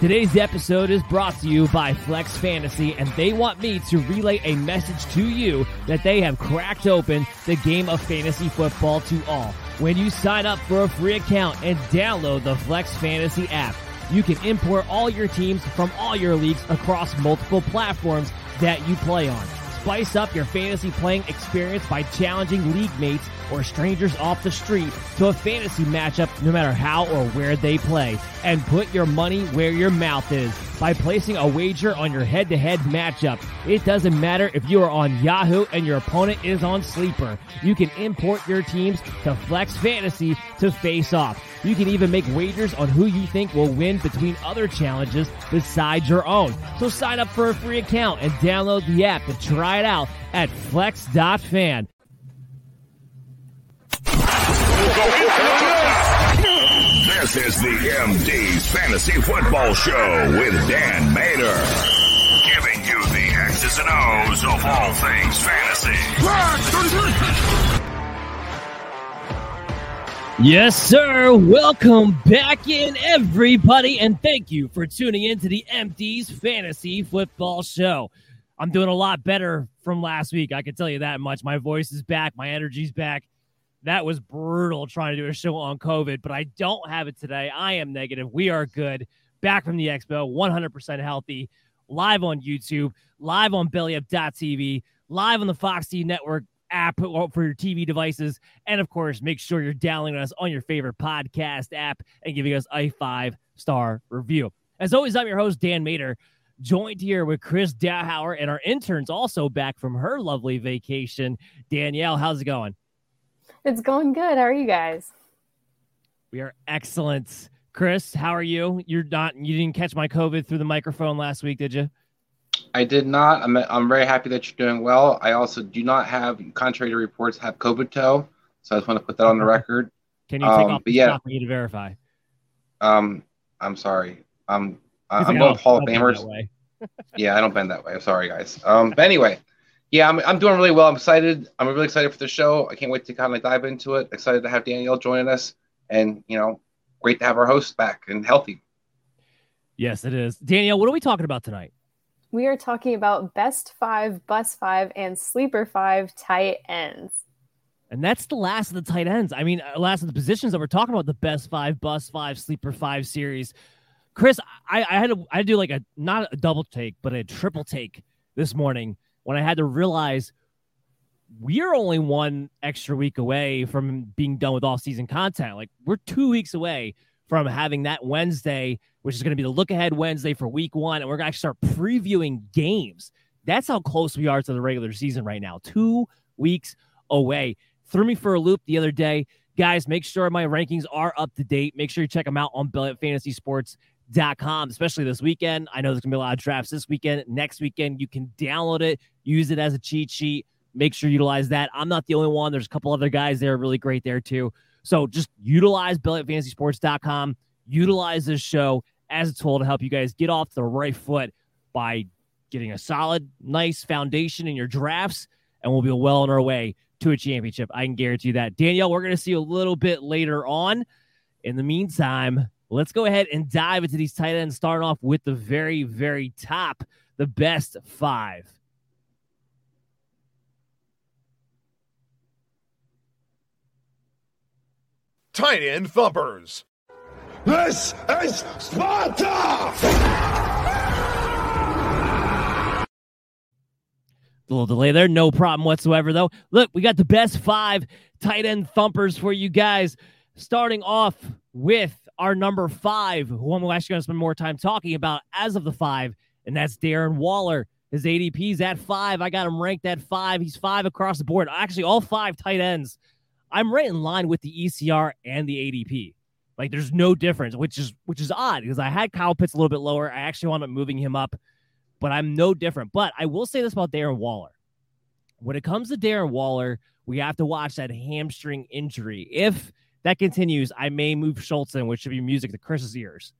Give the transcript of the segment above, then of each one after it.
Today's episode is brought to you by Flex Fantasy, and they want me to relay a message to you that they have cracked open the game of fantasy football to all. When you sign up for a free account and download the Flex Fantasy app, you can import all your teams from all your leagues across multiple platforms that you play on. Spice up your fantasy playing experience by challenging league mates or strangers off the street to a fantasy matchup no matter how or where they play. And put your money where your mouth is by placing a wager on your head to head matchup. It doesn't matter if you are on Yahoo and your opponent is on Sleeper. You can import your teams to Flex Fantasy to face off. You can even make wagers on who you think will win between other challenges besides your own. So sign up for a free account and download the app to try it out at flex.fan. This is the MD's Fantasy Football Show with Dan Mater. Giving you the X's and O's of all things fantasy. Yes, sir. Welcome back in, everybody, and thank you for tuning in to the MD's Fantasy Football Show. I'm doing a lot better from last week. I can tell you that much. My voice is back, my energy's back. That was brutal trying to do a show on COVID, but I don't have it today. I am negative. We are good. Back from the expo, 100% healthy, live on YouTube, live on BellyUp.tv, live on the Fox T Network app for your TV devices. And of course, make sure you're downloading us on your favorite podcast app and giving us a five star review. As always, I'm your host, Dan Mater, joined here with Chris Dowhauer and our interns also back from her lovely vacation. Danielle, how's it going? It's going good. How are you guys? We are excellent. Chris, how are you? You're not you didn't catch my COVID through the microphone last week, did you? I did not. I'm I'm very happy that you're doing well. I also do not have, contrary to reports, have COVID toe. So I just want to put that on the record. Can you take um, off the yeah, for me to verify? Um, I'm sorry. Um, I'm both Hall of Famers. yeah, I don't bend that way. I'm sorry, guys. Um, but anyway, yeah, I'm, I'm doing really well. I'm excited. I'm really excited for the show. I can't wait to kind of dive into it. Excited to have Danielle joining us, and you know, great to have our host back and healthy. Yes, it is. Danielle, what are we talking about tonight? We are talking about best five, bus five, and sleeper five tight ends. And that's the last of the tight ends. I mean, uh, last of the positions that we're talking about the best five, bus five, sleeper five series. Chris, I, I had to I had to do like a not a double take, but a triple take this morning when I had to realize we are only one extra week away from being done with off season content. Like we're two weeks away from having that Wednesday, which is going to be the look ahead Wednesday for week one. And we're going to start previewing games. That's how close we are to the regular season right now. Two weeks away. Threw me for a loop the other day. Guys, make sure my rankings are up to date. Make sure you check them out on Fantasy Sports com, especially this weekend. I know there's gonna be a lot of drafts this weekend. Next weekend, you can download it, use it as a cheat sheet. Make sure you utilize that. I'm not the only one. There's a couple other guys there really great there too. So just utilize BellyUpFantasySports.com, utilize this show, as a tool to help you guys get off the right foot by getting a solid, nice foundation in your drafts, and we'll be well on our way to a championship. I can guarantee you that. Danielle, we're going to see you a little bit later on. In the meantime, let's go ahead and dive into these tight ends, starting off with the very, very top, the best five. Tight end thumpers. This is Sparta! A little delay there, no problem whatsoever, though. Look, we got the best five tight end thumpers for you guys. Starting off with our number five, who I'm actually going to spend more time talking about as of the five, and that's Darren Waller. His ADP's at five. I got him ranked at five. He's five across the board. Actually, all five tight ends. I'm right in line with the ECR and the ADP. Like there's no difference, which is which is odd because I had Kyle Pitts a little bit lower. I actually wound up moving him up, but I'm no different. But I will say this about Darren Waller. When it comes to Darren Waller, we have to watch that hamstring injury. If that continues, I may move Schultz in, which should be music to Chris's ears.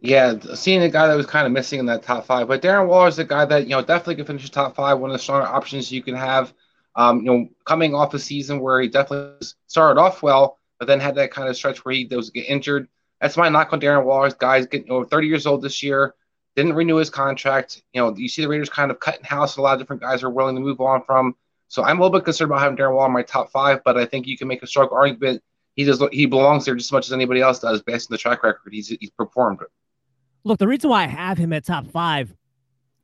Yeah, seeing a guy that was kind of missing in that top five, but Darren Waller is a guy that you know definitely can finish top five. One of the stronger options you can have. Um, you know, coming off a season where he definitely started off well, but then had that kind of stretch where he was get injured. That's my knock on Darren Waller's guys getting over 30 years old this year. Didn't renew his contract. You know, you see the Raiders kind of cutting house. A lot of different guys are willing to move on from. So I'm a little bit concerned about having Darren Waller in my top five, but I think you can make a strong argument. He does. He belongs there just as much as anybody else does, based on the track record he's he's performed. Look, the reason why I have him at top five,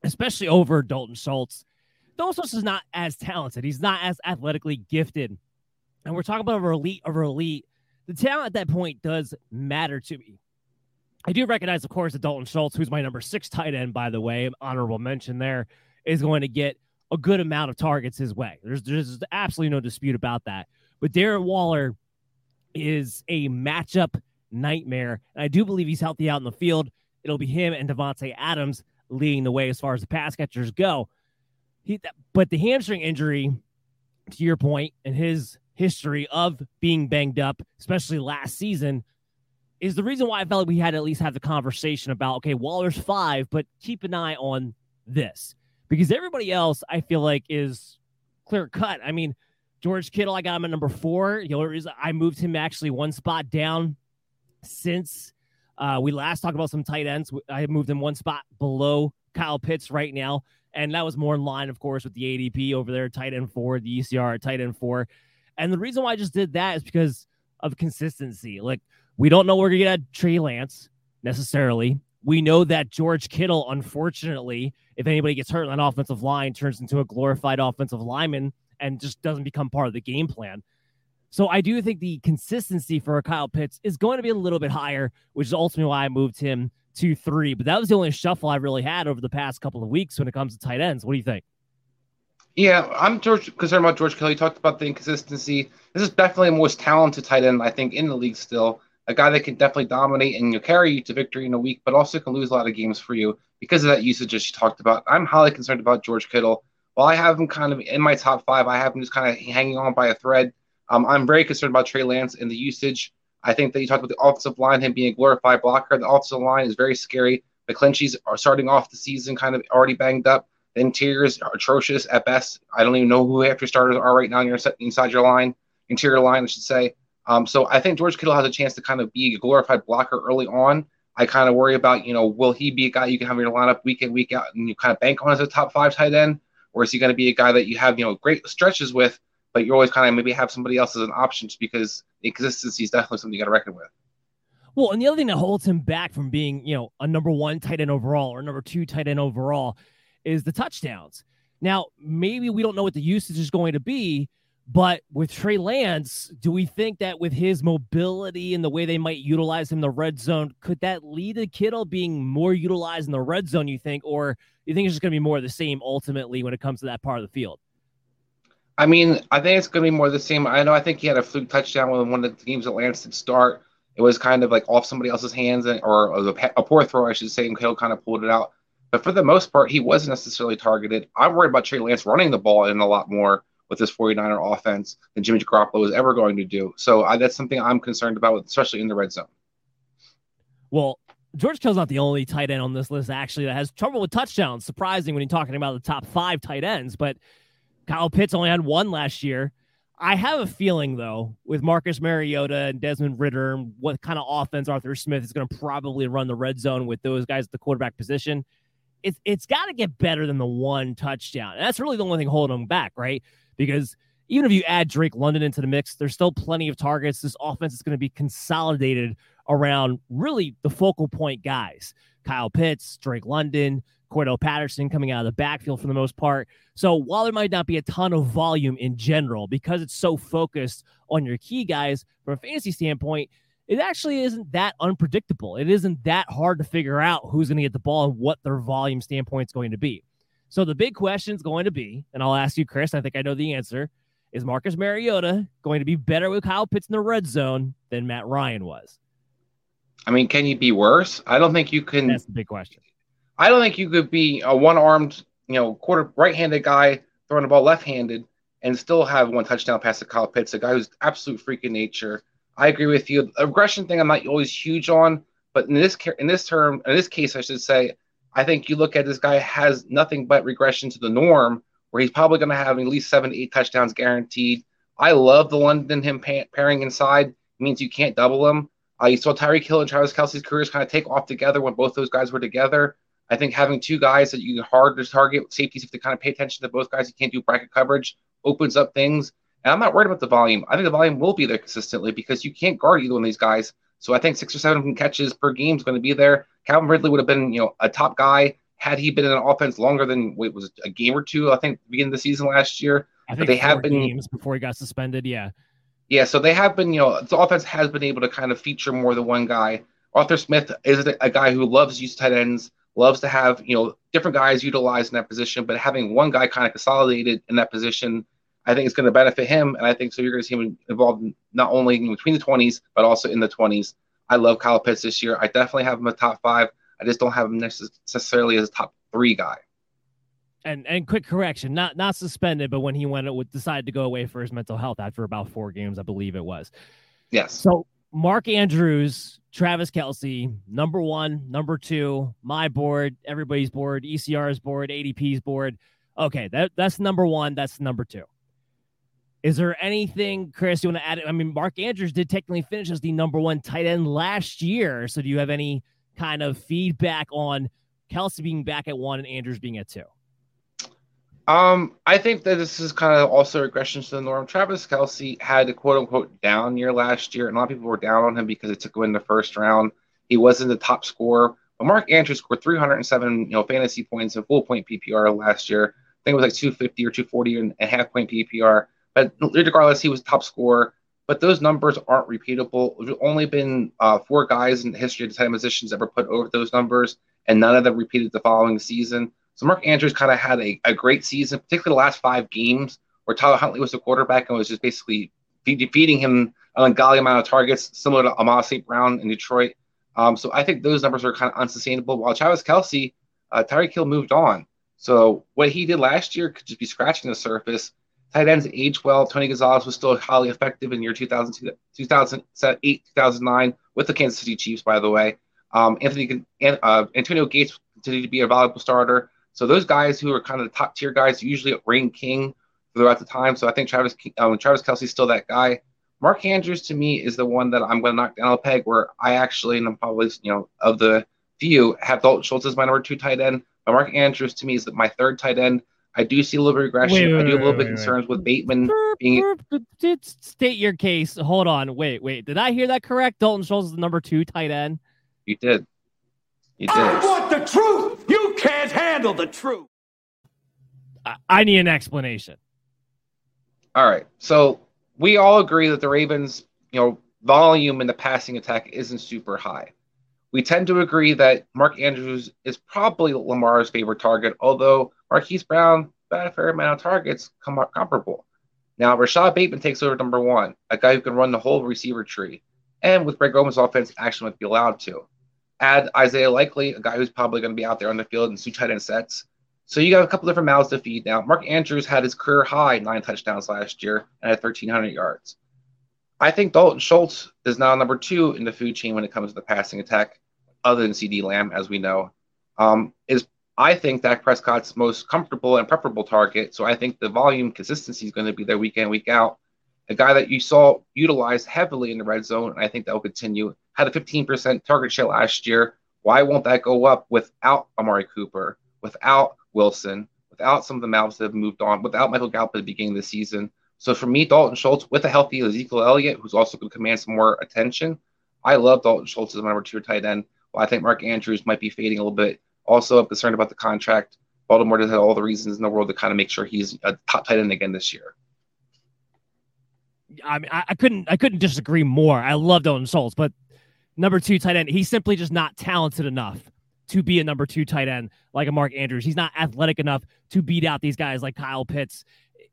especially over Dalton Schultz, Dalton Schultz is not as talented. He's not as athletically gifted and we're talking about over elite over elite, the talent at that point does matter to me. I do recognize, of course, that Dalton Schultz, who's my number six tight end, by the way, honorable mention there, is going to get a good amount of targets his way. There's there's absolutely no dispute about that. But Darren Waller is a matchup nightmare. And I do believe he's healthy out in the field. It'll be him and Davante Adams leading the way as far as the pass catchers go. He, but the hamstring injury, to your point, and his history of being banged up, especially last season, is the reason why I felt like we had to at least have the conversation about okay, Waller's five, but keep an eye on this because everybody else I feel like is clear cut. I mean, George Kittle, I got him at number four. You know, I moved him actually one spot down since uh, we last talked about some tight ends. I moved him one spot below Kyle Pitts right now. And that was more in line, of course, with the ADP over there, tight end four, the ECR, tight end four. And the reason why I just did that is because of consistency. Like, we don't know we're going to get at Trey Lance necessarily. We know that George Kittle, unfortunately, if anybody gets hurt on offensive line, turns into a glorified offensive lineman and just doesn't become part of the game plan. So I do think the consistency for Kyle Pitts is going to be a little bit higher, which is ultimately why I moved him to three. But that was the only shuffle I really had over the past couple of weeks when it comes to tight ends. What do you think? Yeah, I'm George, concerned about George Kelly. You talked about the inconsistency. This is definitely the most talented tight end, I think, in the league still. A guy that can definitely dominate and carry you to victory in a week, but also can lose a lot of games for you because of that usage as you talked about. I'm highly concerned about George Kittle. While I have him kind of in my top five, I have him just kind of hanging on by a thread. Um, I'm very concerned about Trey Lance and the usage. I think that you talked about the offensive line, him being a glorified blocker. The offensive line is very scary. McGlinchey's are starting off the season kind of already banged up. The interiors are atrocious at best. I don't even know who your starters are right now inside your line, interior line, I should say. Um, so I think George Kittle has a chance to kind of be a glorified blocker early on. I kind of worry about, you know, will he be a guy you can have in your lineup week in, week out, and you kind of bank on as a top five tight end? Or is he going to be a guy that you have, you know, great stretches with, but you're always kind of maybe have somebody else as an option just because consistency is definitely something you got to reckon with. Well, and the other thing that holds him back from being, you know, a number one tight end overall or number two tight end overall is the touchdowns. Now, maybe we don't know what the usage is going to be, but with Trey Lance, do we think that with his mobility and the way they might utilize him in the red zone, could that lead to Kittle being more utilized in the red zone, you think? Or you think it's just going to be more of the same ultimately when it comes to that part of the field? I mean, I think it's going to be more the same. I know I think he had a fluke touchdown when one of the games that Lance did start. It was kind of like off somebody else's hands, and, or a, a poor throw, I should say, and Kittle kind of pulled it out. But for the most part, he wasn't necessarily targeted. I'm worried about Trey Lance running the ball in a lot more with this 49er offense than Jimmy Garoppolo is ever going to do. So I, that's something I'm concerned about, especially in the red zone. Well, George Kittle's not the only tight end on this list actually that has trouble with touchdowns. Surprising when you're talking about the top five tight ends, but Kyle Pitts only had one last year. I have a feeling though, with Marcus Mariota and Desmond Ridder, what kind of offense Arthur Smith is going to probably run the red zone with those guys at the quarterback position. It's it's got to get better than the one touchdown. And that's really the only thing holding them back, right? Because even if you add Drake London into the mix, there's still plenty of targets. This offense is going to be consolidated around really the focal point guys Kyle Pitts, Drake London, Cordarrelle Patterson coming out of the backfield for the most part. So while there might not be a ton of volume in general, because it's so focused on your key guys from a fantasy standpoint, it actually isn't that unpredictable. It isn't that hard to figure out who's going to get the ball and what their volume standpoint is going to be. So the big question is going to be, and I'll ask you, Chris, I think I know the answer. Is Marcus Mariota going to be better with Kyle Pitts in the red zone than Matt Ryan was? I mean, can you be worse? I don't think you can. That's the big question. I don't think you could be a one-armed, you know, quarter right-handed guy throwing the ball left-handed and still have one touchdown pass to Kyle Pitts, a guy who's absolute freak in nature. I agree with you. The Aggression thing, I'm not always huge on, but in this in this term, in this case, I should say, I think you look at this guy has nothing but regression to the norm, where he's probably going to have at least seven, eight touchdowns guaranteed. I love the London him pairing inside. It means you can't double him. Uh, you saw Tyreek Hill and Travis Kelce's careers kind of take off together when both those guys were together. I think having two guys that you can hard to target safeties have to kind of pay attention to both guys. You can't do bracket coverage opens up things. And I'm not worried about the volume. I think the volume will be there consistently because you can't guard either one of these guys. So I think six or seven catches per game is going to be there. Calvin Ridley would have been, you know, a top guy had he been in an offense longer than wait was a game or two. I think beginning of the season last year. I think but they have been games before he got suspended. Yeah. Yeah, so they have been, you know, the offense has been able to kind of feature more than one guy. Arthur Smith is a guy who loves use tight ends, loves to have, you know, different guys utilized in that position, but having one guy kind of consolidated in that position, I think it's going to benefit him. And I think so you're going to see him involved not only in between the 20s, but also in the 20s. I love Kyle Pitts this year. I definitely have him a top five. I just don't have him necessarily as a top three guy and and quick correction, not not suspended, but when he went decided to go away for his mental health after about four games, I believe it was. Yes. So Mark Andrews, Travis Kelce, number one, number two, my board, everybody's board, ECR's board, ADP's board. Okay, that that's number one. That's number two. Is there anything, Chris, you want to add? I mean, Mark Andrews did technically finish as the number one tight end last year. So do you have any kind of feedback on Kelce being back at one and Andrews being at two? Um, I think that this is kind of also regression to the norm. Travis Kelce had a quote unquote down year last year, and a lot of people were down on him because it took him in the first round. He wasn't the top scorer. But Mark Andrews scored 307, you know, fantasy points in full point PPR last year. I think it was like 250 or 240 and a half point PPR. But regardless, he was top scorer. But those numbers aren't repeatable. There's only been uh, four guys in the history of the time positions ever put over those numbers, and none of them repeated the following season. So Mark Andrews kind of had a, a great season, particularly the last five games where Tyler Huntley was the quarterback and was just basically defeating him an ungodly amount of targets, similar to Amon St. Brown in Detroit. Um, so I think those numbers are kind of unsustainable. While Travis Kelce, uh, Tyreek Hill moved on. So what he did last year could just be scratching the surface. Tight ends age well. Tony Gonzalez was still highly effective in year 2000, 2008, 2009 with the Kansas City Chiefs, by the way. Um, Anthony uh, Antonio Gates continued to be a valuable starter. So those guys who are kind of the top tier guys usually reign king throughout the time. So I think Travis um, Travis Kelce's still that guy. Mark Andrews to me is the one that I'm going to knock down a peg. Where I actually, and I'm probably you know of the few, have Dalton Schultz as my number two tight end. But Mark Andrews to me is my third tight end. I do see a little bit of regression. Wait, wait, I do have a little wait, bit concerns with Bateman being. State your case. Hold on. Wait, wait. Did I hear that correct? Dalton Schultz is the number two tight end. You did. You did. I want the truth. You can't handle the truth. I, I need an explanation. All right. So we all agree that the Ravens, you know, volume in the passing attack isn't super high. We tend to agree that Mark Andrews is probably Lamar's favorite target, although Marquise Brown got a fair amount of targets come out comparable. Now, Rashod Bateman takes over number one, a guy who can run the whole receiver tree. And with Greg Roman's offense, actually might be allowed to add Isaiah Likely, a guy who's probably going to be out there on the field in two tight end sets. So you got a couple different mouths to feed now. Mark Andrews had his career high nine touchdowns last year and had 1,300 yards. I think Dalton Schultz is now number two in the food chain when it comes to the passing attack. other than CeeDee Lamb, as we know, um, is I think Dak Prescott's most comfortable and preferable target. So I think the volume consistency is going to be there week in, week out. A guy that you saw utilized heavily in the red zone, and I think that will continue. Had a 15% target share last year. Why won't that go up without Amari Cooper, without Wilson, without some of the mouths that have moved on, without Michael Gallup at the beginning of the season? So for me, Dalton Schultz with a healthy Ezekiel Elliott, who's also going to command some more attention. I love Dalton Schultz as my number two tight end. Well, I think Mark Andrews might be fading a little bit. Also, I'm concerned about the contract. Baltimore does have all the reasons in the world to kind of make sure he's a top tight end again this year. I mean, I, I couldn't, I couldn't disagree more. I love Dalton Schultz, but number two tight end, he's simply just not talented enough to be a number two tight end like a Mark Andrews. He's not athletic enough to beat out these guys like Kyle Pitts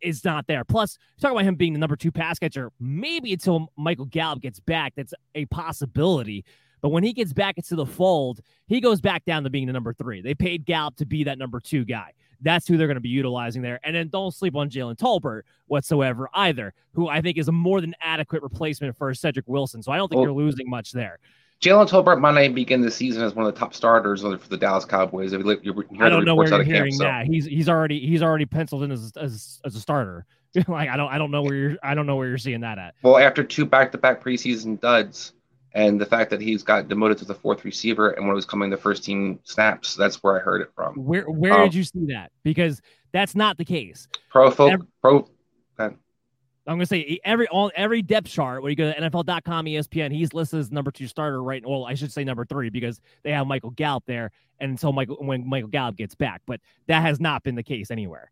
is not there. Plus, talk about him being the number two pass catcher, maybe until Michael Gallup gets back, that's a possibility. But when he gets back into the fold, he goes back down to being the number three. They paid Gallup to be that number two guy. That's who they're going to be utilizing there. And then don't sleep on Jalen Tolbert whatsoever either, who I think is a more than adequate replacement for Cedric Wilson. So I don't think well, you're losing much there. Jalen Tolbert might not begin the season as one of the top starters for the Dallas Cowboys. If you, you I don't know where you're hearing camp, that. So. He's he's already he's already penciled in as as, as a starter. like I don't I don't know where you're I don't know where you're seeing that at. Well, after two back to back preseason duds, and the fact that he's got demoted to the fourth receiver and when it was coming the first team snaps, that's where I heard it from. Where where um, did you see that? Because that's not the case. Pro folk every, pro. I'm gonna say every all every depth chart where you go to NFL.com, ESPN, he's listed as number two starter right. Well, I should say number three because they have Michael Gallup there, and until Michael when Michael Gallup gets back, but that has not been the case anywhere.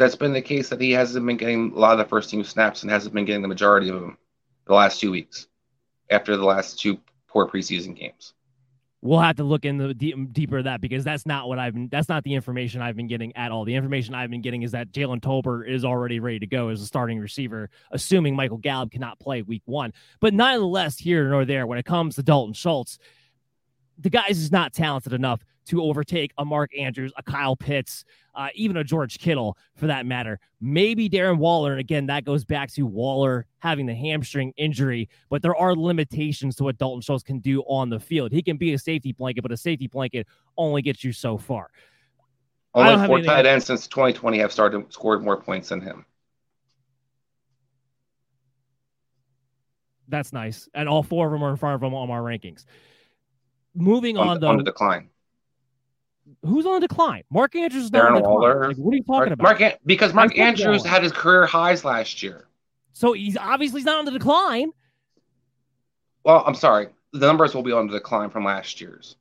that's been the case that he hasn't been getting a lot of the first team snaps and hasn't been getting the majority of them the last two weeks after the last two poor preseason games. We'll have to look in the deep, deeper that because that's not what I've been. That's not the information I've been getting at all. The information I've been getting is that Jalen Tolbert is already ready to go as a starting receiver, assuming Michael Gallup cannot play Week One. But nonetheless, here nor there, when it comes to Dalton Schultz, the guy is not talented enough to overtake a Mark Andrews, a Kyle Pitts, uh, even a George Kittle for that matter. Maybe Darren Waller. And again, that goes back to Waller having the hamstring injury, but there are limitations to what Dalton Schultz can do on the field. He can be a safety blanket, but a safety blanket only gets you so far. Only four tight ends since 2020 have started scored more points than him. That's nice. And all four of them are in front of him on our rankings. Moving on, on though. On the decline who's on the decline? Mark Andrews is Darren Waller. Like, what are you talking Mark, about? Mark, because Mark Andrews had his career highs last year. So he's obviously not on the decline. Well, I'm sorry. The numbers will be on the decline from last year's.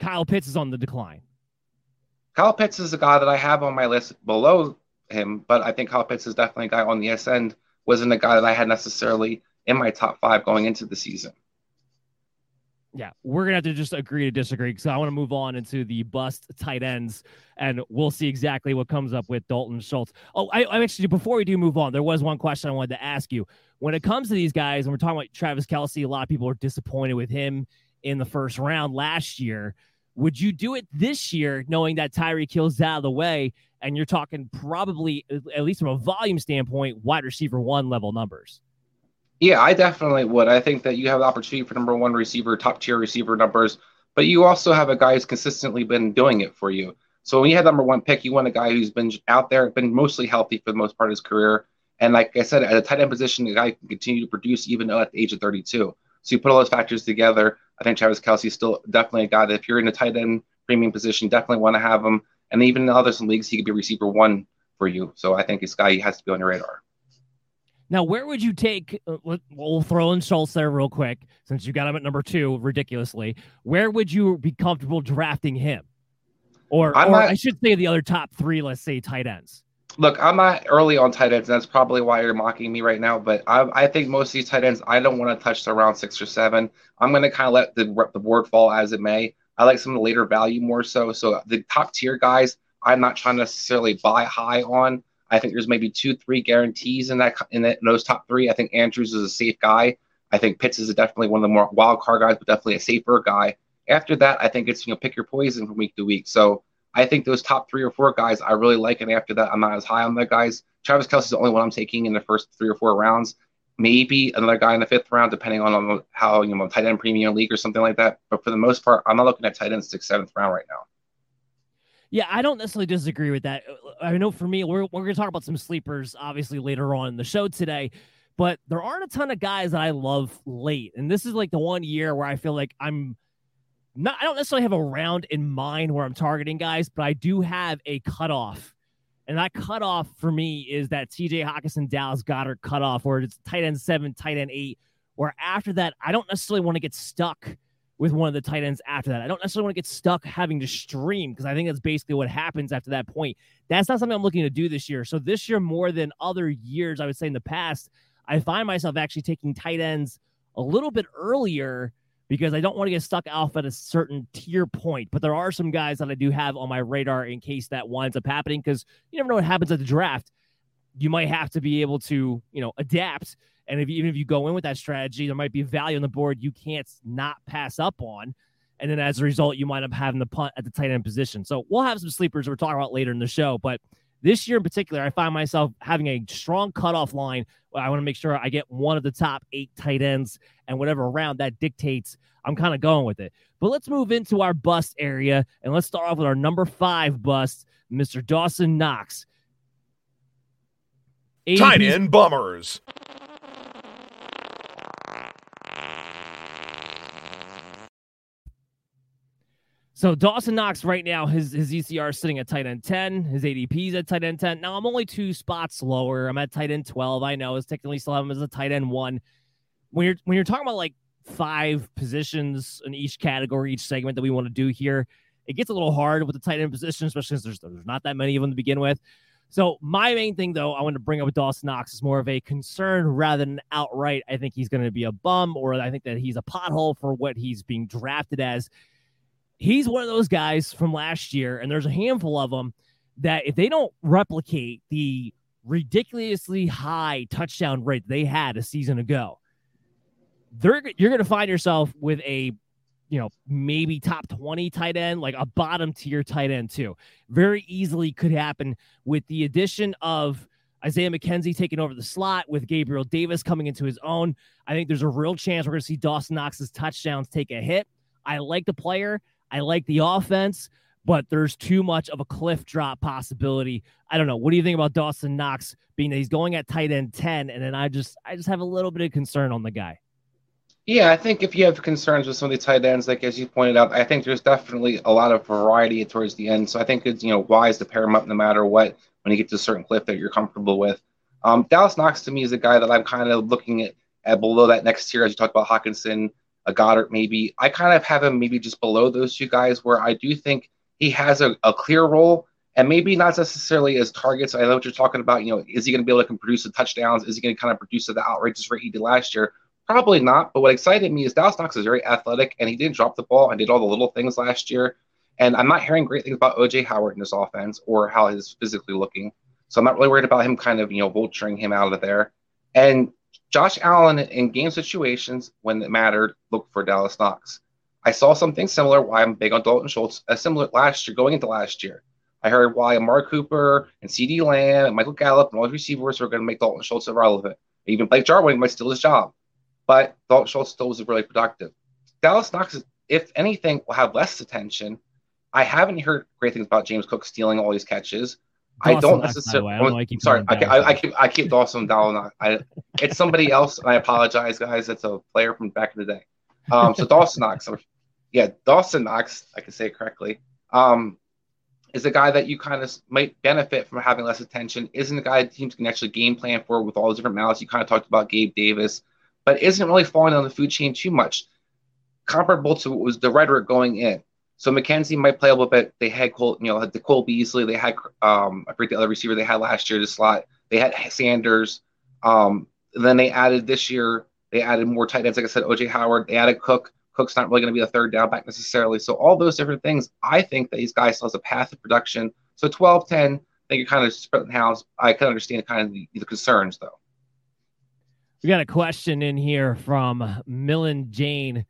Kyle Pitts is on the decline. Kyle Pitts is a guy that I have on my list below him, but I think Kyle Pitts is definitely a guy on the S end. Wasn't a guy that I had necessarily in my top five going into the season yeah, we're gonna have to just agree to disagree because I want to move on into the bust tight ends, and we'll see exactly what comes up with Dalton Schultz. Oh, I, I actually before we do move on, there was one question I wanted to ask you. When it comes to these guys, and we're talking about Travis Kelce, a lot of people are disappointed with him in the first round last year. Would you do it this year, knowing that Tyreek Hill's out of the way, and you're talking probably at least from a volume standpoint, wide receiver one level numbers? Yeah, I definitely would. I think that you have the opportunity for number one receiver, top tier receiver numbers, but you also have a guy who's consistently been doing it for you. So when you have number one pick, you want a guy who's been out there, been mostly healthy for the most part of his career. And like I said, at a tight end position, the guy can continue to produce even at the age of 32. So you put all those factors together. I think Travis Kelce is still definitely a guy that if you're in a tight end premium position, definitely want to have him. And even in other some leagues, he could be receiver one for you. So I think this guy has to be on your radar. Now, where would you take? Uh, we'll throw in Schultz there real quick, since you got him at number two, ridiculously. Where would you be comfortable drafting him? Or, or not, I should say the other top three, let's say tight ends. Look, I'm not early on tight ends. And that's probably why you're mocking me right now. But I, I think most of these tight ends, I don't want to touch the round six or seven. I'm going to kind of let the, the board fall as it may. I like some of the later value more so. So the top tier guys, I'm not trying to necessarily buy high on. I think there's maybe two, three guarantees in that in, that, in those top three. I think Andrews is a safe guy. I think Pitts is definitely one of the more wild card guys, but definitely a safer guy. After that, I think it's you know pick your poison from week to week. So I think those top three or four guys I really like, and after that, I'm not as high on the guys. Travis Kelce's the only one I'm taking in the first three or four rounds. Maybe another guy in the fifth round, depending on how you know tight end premium league or something like that. But for the most part, I'm not looking at tight end sixth, seventh round right now. Yeah, I don't necessarily disagree with that. I know for me, we're, we're going to talk about some sleepers obviously later on in the show today, but there aren't a ton of guys that I love late. And this is like the one year where I feel like I'm not, I don't necessarily have a round in mind where I'm targeting guys, but I do have a cutoff. And that cutoff for me is that TJ Hockenson, Dallas Goedert cutoff, where it's tight end seven, tight end eight, where after that, I don't necessarily want to get stuck with one of the tight ends after that. I don't necessarily want to get stuck having to stream because I think that's basically what happens after that point. That's not something I'm looking to do this year. So this year, more than other years, I would say in the past, I find myself actually taking tight ends a little bit earlier because I don't want to get stuck off at a certain tier point. But there are some guys that I do have on my radar in case that winds up happening because you never know what happens at the draft. You might have to be able to, you know, adapt and if even if you go in with that strategy, there might be value on the board you can't not pass up on. And then as a result, you might up having the punt at the tight end position. So we'll have some sleepers we're talking about later in the show. But this year in particular, I find myself having a strong cutoff line. I want to make sure I get one of the top eight tight ends and whatever round that dictates, I'm kind of going with it. But let's move into our bust area and let's start off with our number five bust, Mr. Dawson Knox. Tight end bummers. So Dawson Knox right now, his his ECR is sitting at tight end 10. His ADP is at tight end 10. Now I'm only two spots lower. I'm at tight end 12. I know it's technically still have him as a tight end one. When you're when you're talking about like five positions in each category, each segment that we want to do here, it gets a little hard with the tight end position, especially since there's, there's not that many of them to begin with. So my main thing, though, I want to bring up with Dawson Knox is more of a concern rather than outright. I think he's going to be a bum, or I think that he's a pothole for what he's being drafted as he's one of those guys from last year, and there's a handful of them that if they don't replicate the ridiculously high touchdown rate they had a season ago, they're you're going to find yourself with a you know maybe top 20 tight end like a bottom tier tight end too very easily could happen with the addition of Isaiah McKenzie taking over the slot with Gabriel Davis coming into his own. I think there's a real chance we're going to see Dawson Knox's touchdowns take a hit. I like the player. I like the offense, but there's too much of a cliff drop possibility. I don't know. What do you think about Dawson Knox being that he's going at tight end 10 and then I just I just have a little bit of concern on the guy. Yeah, I think if you have concerns with some of the tight ends, like as you pointed out, I think there's definitely a lot of variety towards the end. So I think it's you know wise to pair him up no matter what when you get to a certain cliff that you're comfortable with. Um, Dallas Knox to me is a guy that I'm kind of looking at, at below that next tier as you talk about Hockenson, a Goedert maybe. I kind of have him maybe just below those two guys where I do think he has a, a clear role and maybe not necessarily as targets. I know what you're talking about. You know, is he going to be able to produce the touchdowns? Is he going to kind of produce the outrageous rate he did last year? Probably not. But what excited me is Dallas Knox is very athletic and he didn't drop the ball and did all the little things last year. And I'm not hearing great things about OJ Howard in this offense or how he's physically looking. So I'm not really worried about him kind of, you know, vulturing him out of there. And Josh Allen in game situations when it mattered looked for Dallas Knox. I saw something similar. Why I'm big on Dalton Schultz. A similar last year, going into last year. I heard why Mark Cooper and CeeDee Lamb and Michael Gallup and all these receivers are going to make Dalton Schultz irrelevant. Even Blake Jarwin might steal his job, but Dalton Schultz still was really productive. Dallas Knox, if anything, will have less attention. I haven't heard great things about James Cook stealing all these catches. Dawson I don't necessarily. I, don't I keep sorry, I, I, I, keep I keep Dawson down. I it's somebody else, and I apologize, guys. It's a player from back in the day. Um, so Dawson Knox, yeah, Dawson Knox, I can say it correctly. Um, is a guy that you kind of might benefit from having less attention. Isn't a guy teams can actually game plan for with all the different mouths. You kind of talked about Gabe Davis, but isn't really falling on the food chain too much. Comparable to what was the rhetoric going in. So McKenzie might play a little bit. They had Cole, you know, the Cole Beasley. They had um, I forget the other receiver they had last year, the slot. They had Sanders. Um, then they added this year. They added more tight ends, like I said, OJ Howard. They added Cook. Cook's not really going to be a third down back necessarily. So all those different things, I think that these guys still has a path of production. So 12, 10, I think you're kind of splitting house. I can understand kind of the, the concerns though. We got a question in here from Millen Jane.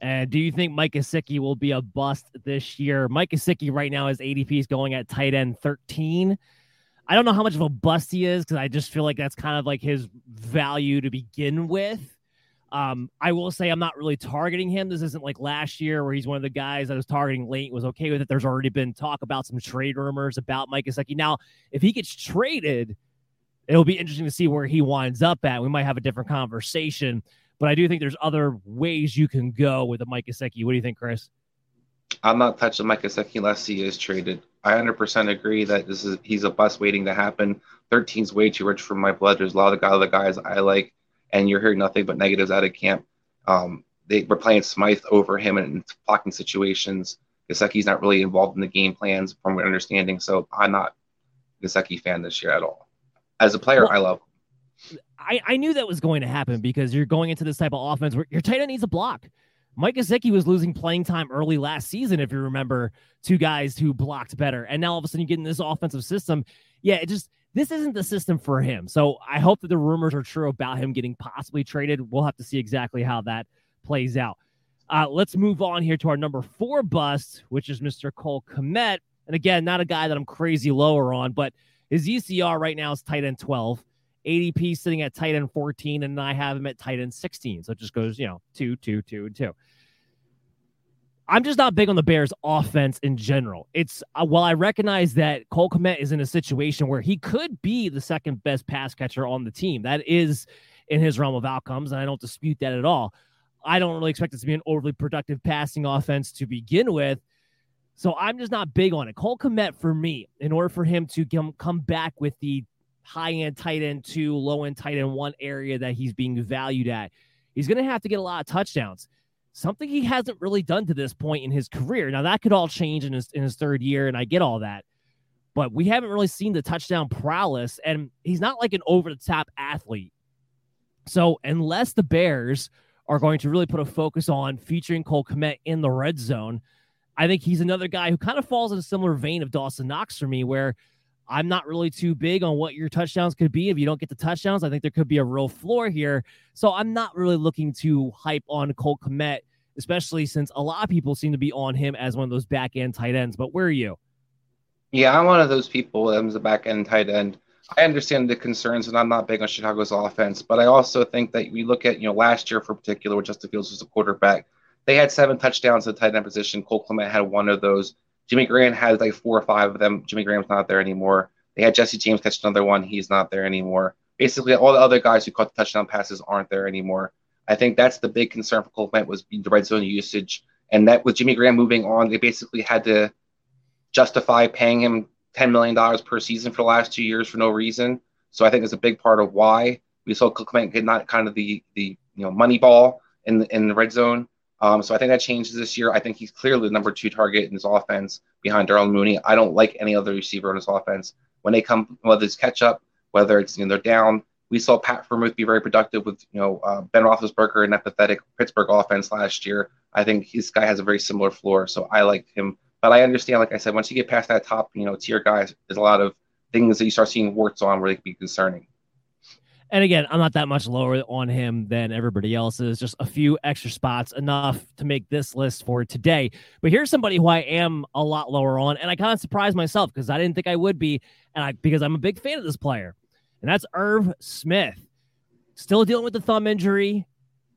And do you think Mike Gesicki will be a bust this year? Mike Gesicki right now, his ADP is going at tight end 13. I don't know how much of a bust he is because I just feel like that's kind of like his value to begin with. Um, I will say I'm not really targeting him. This isn't like last year where he's one of the guys that was targeting late, was okay with it. There's already been talk about some trade rumors about Mike Gesicki. Now, if he gets traded, it'll be interesting to see where he winds up at. We might have a different conversation, but I do think there's other ways you can go with a Mike Gesicki. What do you think, Chris? I'm not touching Mike Gesicki unless he is traded. I 100% agree that this is he's a bust waiting to happen. 13's way too rich for my blood. There's a lot of the other guys I like and you're hearing nothing but negatives out of camp. Um, they were playing Smythe over him in blocking situations. Gesicki's not really involved in the game plans, from my understanding. So I'm not Gesicki fan this year at all. As a player, well, I love. I, I knew that was going to happen because you're going into this type of offense where your tight end needs a block. Mike Gesicki was losing playing time early last season, if you remember, two guys who blocked better. And now all of a sudden you get in this offensive system. Yeah, it just this isn't the system for him. So I hope that the rumors are true about him getting possibly traded. We'll have to see exactly how that plays out. Uh, let's move on here to our number four bust, which is Mr. Cole Kmet. And again, not a guy that I'm crazy lower on, but his ECR right now is tight end 12. ADP sitting at tight end 14, and I have him at tight end 16. So it just goes, you know, two, two, two, and two. I'm just not big on the Bears offense in general. It's uh, while I recognize that Cole Kmet is in a situation where he could be the second best pass catcher on the team. That is in his realm of outcomes, and I don't dispute that at all. I don't really expect it to be an overly productive passing offense to begin with. So I'm just not big on it. Cole Kmet, for me, in order for him to come back with the high end tight end two, low end tight end one area that he's being valued at, he's going to have to get a lot of touchdowns something he hasn't really done to this point in his career. Now that could all change in his in his third year, and I get all that. But we haven't really seen the touchdown prowess, and he's not like an over the top athlete. So unless the Bears are going to really put a focus on featuring Cole Kmet in the red zone, I think he's another guy who kind of falls in a similar vein of Dawson Knox for me, where I'm not really too big on what your touchdowns could be. If you don't get the touchdowns, I think there could be a real floor here. So I'm not really looking to hype on Cole Kmet, especially since a lot of people seem to be on him as one of those back end tight ends. But where are you? Yeah, I'm one of those people as a back end tight end. I understand the concerns, and I'm not big on Chicago's offense, but I also think that we look at, you know, last year for particular, with Justin Fields was a quarterback, they had seven touchdowns at the tight end position. Cole Kmet had one of those. Jimmy Graham had like four or five of them. Jimmy Graham's not there anymore. They had Jesse James catch another one. He's not there anymore. Basically, all the other guys who caught the touchdown passes aren't there anymore. I think that's the big concern for Cole Kmet was the red zone usage. And that with Jimmy Graham moving on, they basically had to justify paying him $10 million per season for the last two years for no reason. So I think it's a big part of why we saw Cole Kmet get not kind of the the you know money ball in the, in the red zone. Um, so I think that changes this year. I think he's clearly the number two target in his offense behind Darnell Mooney. I don't like any other receiver in his offense. When they come, whether it's catch up, whether it's you know they're down, we saw Pat Freiermuth be very productive with you know uh, Ben Roethlisberger and that pathetic Pittsburgh offense last year. I think this guy has a very similar floor, so I like him. But I understand, like I said, once you get past that top, you know, tier guys, there's a lot of things that you start seeing warts on where they can be concerning. And again, I'm not that much lower on him than everybody else is. Just a few extra spots, enough to make this list for today. But here's somebody who I am a lot lower on, and I kind of surprised myself because I didn't think I would be, and I because I'm a big fan of this player, and that's Irv Smith. Still dealing with the thumb injury.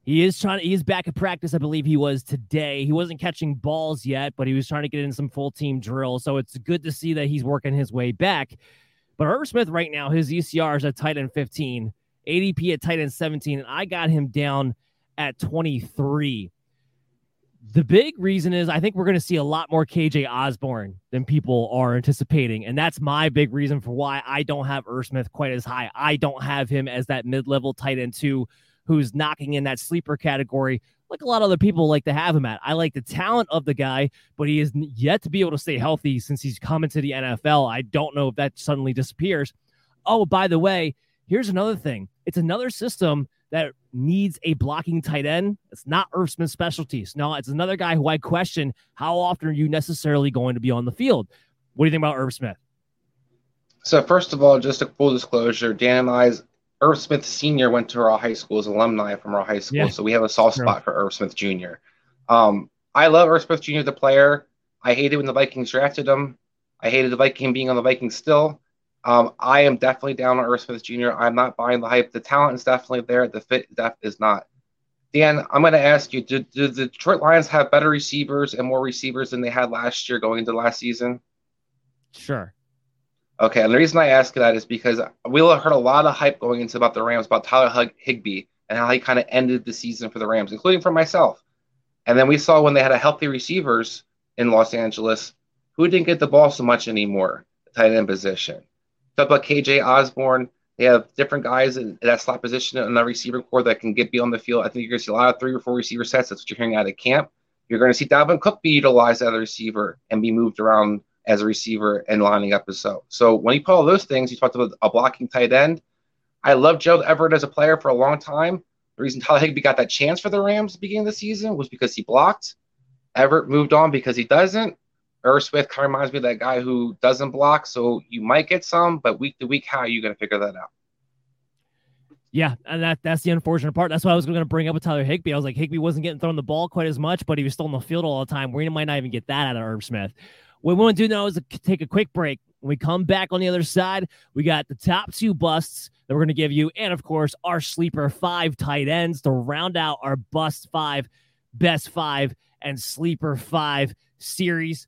He is trying. He is back at practice. I believe he was today. He wasn't catching balls yet, but he was trying to get in some full team drills. So it's good to see that he's working his way back. But Irv Smith right now, his ECR is at tight end 15. ADP at tight end 17, and I got him down at 23. The big reason is I think we're going to see a lot more KJ Osborn than people are anticipating. And that's my big reason for why I don't have Irv Smith quite as high. I don't have him as that mid level tight end two who's knocking in that sleeper category like a lot of other people like to have him at. I like the talent of the guy, but he is yet to be able to stay healthy since he's come into the NFL. I don't know if that suddenly disappears. Oh, by the way, here's another thing. It's another system that needs a blocking tight end. It's not Irv Smith's specialties. No, it's another guy who I question how often are you necessarily going to be on the field. What do you think about Irv Smith? So first of all, just a full disclosure, Dan and I's Irv Smith Sr. went to our high school as alumni from our high school, yeah. so we have a soft spot for Irv Smith Jr. Um, I love Irv Smith Jr. the player. I hated when the Vikings drafted him. I hated the Viking being on the Vikings still. Um, I am definitely down on Irv Smith Jr. I'm not buying the hype. The talent is definitely there. The fit depth is not. Dan, I'm going to ask you: do, do the Detroit Lions have better receivers and more receivers than they had last year going into last season? Sure. Okay, and the reason I ask that is because we heard a lot of hype going into about the Rams about Tyler Higbee and how he kind of ended the season for the Rams, including for myself. And then we saw when they had a healthy receivers in Los Angeles, who didn't get the ball so much anymore, the tight end position. Talk about KJ Osborn. They have different guys in that slot position in the receiver corps that can get be on the field. I think you're going to see a lot of three or four receiver sets. That's what you're hearing out of camp. You're going to see Dalvin Cook be utilized as a receiver and be moved around as a receiver and lining up as so. So when you put all those things, you talked about a blocking tight end. I love Joe Everett as a player for a long time. The reason Tyler Higbee got that chance for the Rams at the beginning of the season was because he blocked. Everett moved on because he doesn't. Irv Smith kind of reminds me of that guy who doesn't block, so you might get some, but week to week, how are you going to figure that out? Yeah, and that that's the unfortunate part. That's why I was going to bring up with Tyler Higbee. I was like, Higbee wasn't getting thrown the ball quite as much, but he was still in the field all the time. We might not even get that out of Irv Smith. What we want to do now is take a quick break. When we come back on the other side, we got the top two busts that we're going to give you, and of course, our sleeper five tight ends to round out our bust five, best five, and sleeper five series.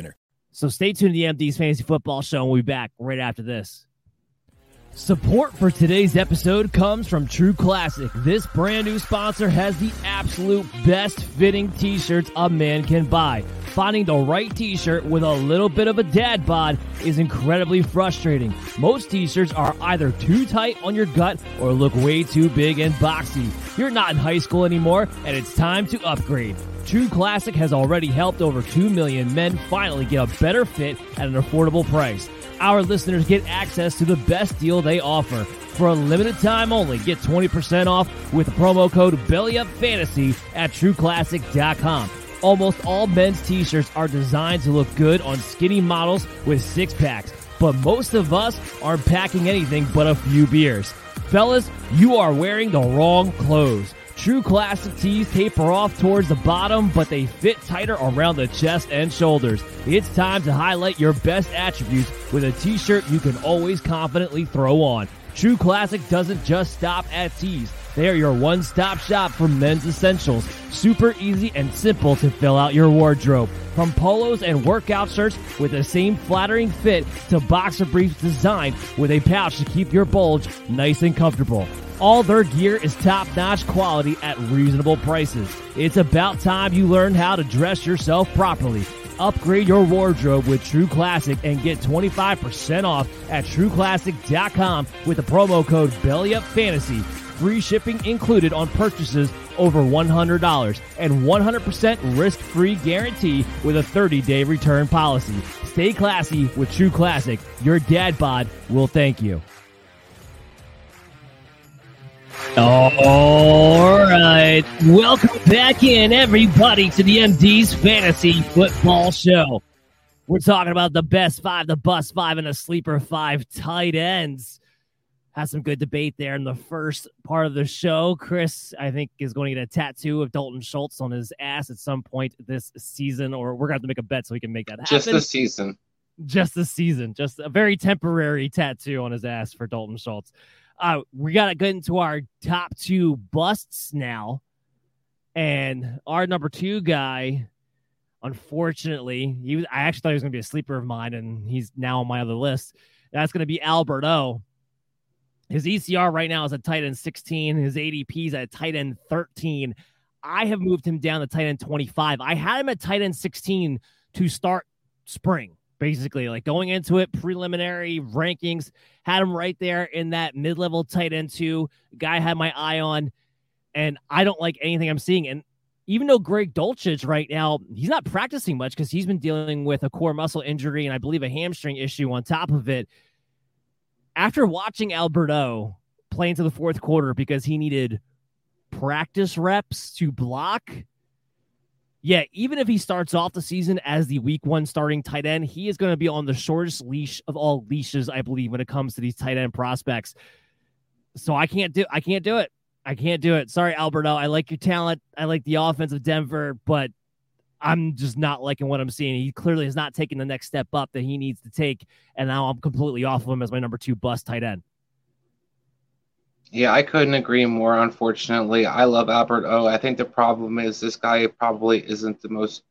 winner. So stay tuned to the MD's Fantasy Football Show, and we'll be back right after this. Support for today's episode comes from True Classic. This brand new sponsor has the absolute best fitting t-shirts a man can buy. Finding the right t-shirt with a little bit of a dad bod is incredibly frustrating. Most t-shirts are either too tight on your gut or look way too big and boxy. You're not in high school anymore and it's time to upgrade. True Classic has already helped over 2 million men finally get a better fit at an affordable price. Our listeners get access to the best deal they offer. For a limited time only, get 20% off with promo code BELLYUPFANTASY at TrueClassic.com. Almost all men's t-shirts are designed to look good on skinny models with six packs, but most of us aren't packing anything but a few beers. Fellas, you are wearing the wrong clothes. True classic tees taper off towards the bottom, but they fit tighter around the chest and shoulders. It's time to highlight your best attributes with a t-shirt you can always confidently throw on. True Classic doesn't just stop at tees. They are your one-stop shop for men's essentials. Super easy and simple to fill out your wardrobe. From polos and workout shirts with the same flattering fit to boxer briefs designed with a pouch to keep your bulge nice and comfortable. All their gear is top notch quality at reasonable prices. It's about time you learn how to dress yourself properly. Upgrade your wardrobe with True Classic and get 25% off at trueclassic.com with the promo code BELLYUPFANTASY. Free shipping included on purchases over $100 and 100% risk-free guarantee with a 30-day return policy. Stay classy with True Classic. Your dad bod will thank you. All right. Welcome back in, everybody, to the MD's Fantasy Football Show. We're talking about the best five, the bust five, and the sleeper five tight ends. Had some good debate there in the first part of the show. Chris, I think, is going to get a tattoo of Dalton Schultz on his ass at some point this season, or we're going to have to make a bet so we can make that happen. Just this season. Just this season. Just a very temporary tattoo on his ass for Dalton Schultz. Uh, we got to get into our top two busts now. And our number two guy, unfortunately, he was I actually thought he was gonna be a sleeper of mine, and he's now on my other list. That's gonna be Albert O. His ECR right now is at tight end 16. His ADP is at tight end 13. I have moved him down to tight end 25. I had him at tight end 16 to start spring, basically, like going into it, preliminary rankings, had him right there in that mid level tight end two. Guy had my eye on, and I don't like anything I'm seeing. And even though Greg Dulcich right now, he's not practicing much because he's been dealing with a core muscle injury and I believe a hamstring issue on top of it. After watching Albert O play into the fourth quarter because he needed practice reps to block. Yeah, even if he starts off the season as the week one starting tight end, he is going to be on the shortest leash of all leashes, I believe, when it comes to these tight end prospects. So I can't do I can't do it. I can't do it. Sorry, Albert O. I like your talent. I like the offense of Denver, but I'm just not liking what I'm seeing. He clearly has not taken the next step up that he needs to take, and now I'm completely off of him as my number two bust tight end. Yeah, I couldn't agree more. Unfortunately, I love Albert O. I think the problem is this guy probably isn't the most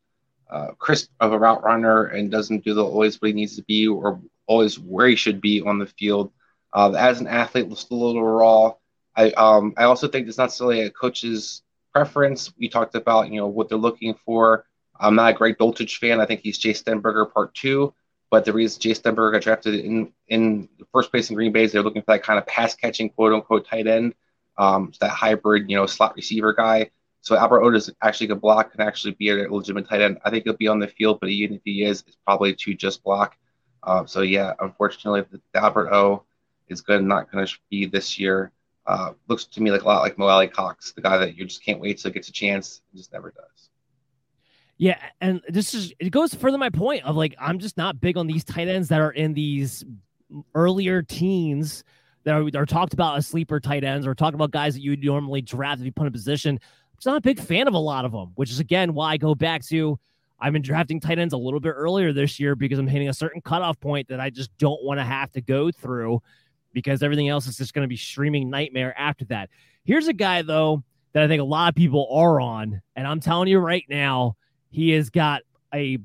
uh, crisp of a route runner and doesn't do the always what he needs to be or always where he should be on the field. Uh, as an athlete, still a little raw. I um I also think it's not necessarily a coach's preference. We talked about you know what they're looking for. I'm not a great Dulcich fan. I think he's Jace Sternberger part two. But the reason Jace Sternberger got drafted in in the first place in Green Bay is they're looking for that kind of pass catching quote unquote tight end, um, that hybrid you know slot receiver guy. So Albert Otis actually could block and actually be a legitimate tight end. I think he'll be on the field, but even if he is, it's probably to just block. Uh, so yeah, unfortunately, the the Albert O is good, not going to be this year. Uh, looks to me like a lot like Mo Alie-Cox, the guy that you just can't wait till gets a chance just never does. Yeah, and this is it goes further my point of like I'm just not big on these tight ends that are in these earlier teens that are, are talked about as sleeper tight ends or talk about guys that you would normally draft if you put in a position. I'm just not a big fan of a lot of them, which is again why I go back to I've been drafting tight ends a little bit earlier this year because I'm hitting a certain cutoff point that I just don't want to have to go through because everything else is just going to be streaming nightmare after that. Here's a guy though that I think a lot of people are on, and I'm telling you right now, he has got a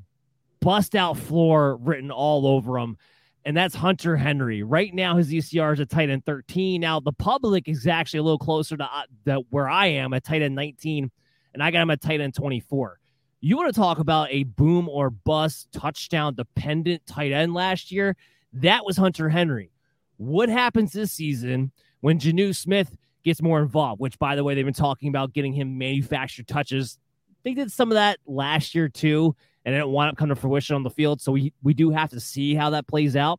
bust out floor written all over him. And that's Hunter Henry. Right now, his ECR is a tight end 13. Now, the public is actually a little closer to uh, where I am at tight end 19, and I got him at tight end 24. You want to talk about a boom or bust touchdown dependent tight end last year? That was Hunter Henry. What happens this season when Jonnu Smith gets more involved? Which, by the way, they've been talking about getting him manufactured touches they did some of that last year too, and it wind up coming to fruition on the field. So we we do have to see how that plays out.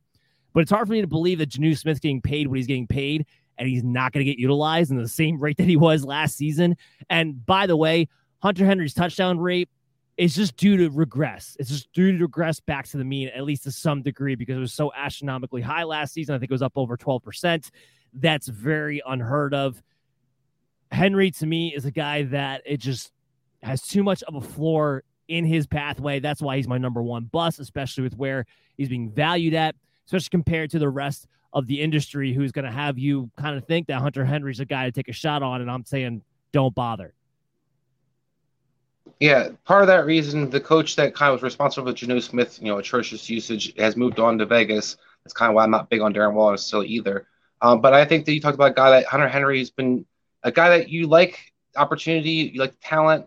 But it's hard for me to believe that Jonnu Smith's getting paid what he's getting paid, and he's not going to get utilized in the same rate that he was last season. And by the way, Hunter Henry's touchdown rate is just due to regress. It's just due to regress back to the mean, at least to some degree, because it was so astronomically high last season. I think it was up over 12%. That's very unheard of. Henry, to me, is a guy that it just has too much of a floor in his pathway. That's why he's my number one bust, especially with where he's being valued at, especially compared to the rest of the industry who's going to have you kind of think that Hunter Henry's a guy to take a shot on. And I'm saying, don't bother. Yeah, part of that reason, the coach that kind of was responsible for Jonnu Smith, you know, atrocious usage, has moved on to Vegas. That's kind of why I'm not big on Darren Waller still either. Um, but I think that you talked about a guy that Hunter Henry's been a guy that you like opportunity, you like talent,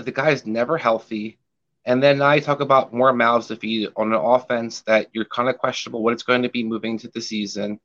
but the guy is never healthy. And then I talk about more mouths to feed on an offense that you're kind of questionable what it's going to be moving to the season.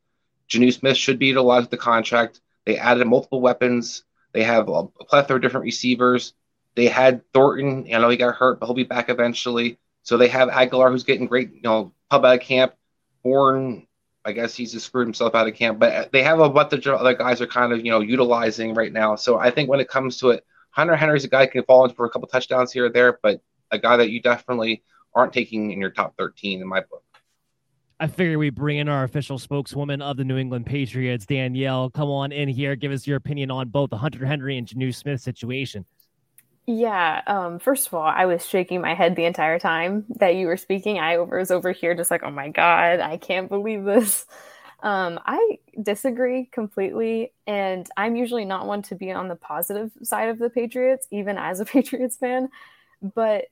Jonnu Smith should be utilized with the contract. They added multiple weapons. They have a plethora of different receivers. They had Thornton. I know he got hurt, but he'll be back eventually. So they have Agholor, who's getting great, you know, pub out of camp. Bourne, I guess he's just screwed himself out of camp. But they have a bunch of other guys are kind of, you know, utilizing right now. So I think when it comes to it, Hunter Henry's a guy who can fall in for a couple touchdowns here or there, but a guy that you definitely aren't taking in your top 13 in my book. I figure we bring in our official spokeswoman of the New England Patriots, Danielle. Come on in here. Give us your opinion on both the Hunter Henry and Jonnu Smith situation. Yeah. Um, first of all, I was shaking my head the entire time that you were speaking. I was over here just like, oh my God, I can't believe this. Um, I disagree completely, and I'm usually not one to be on the positive side of the Patriots, even as a Patriots fan. But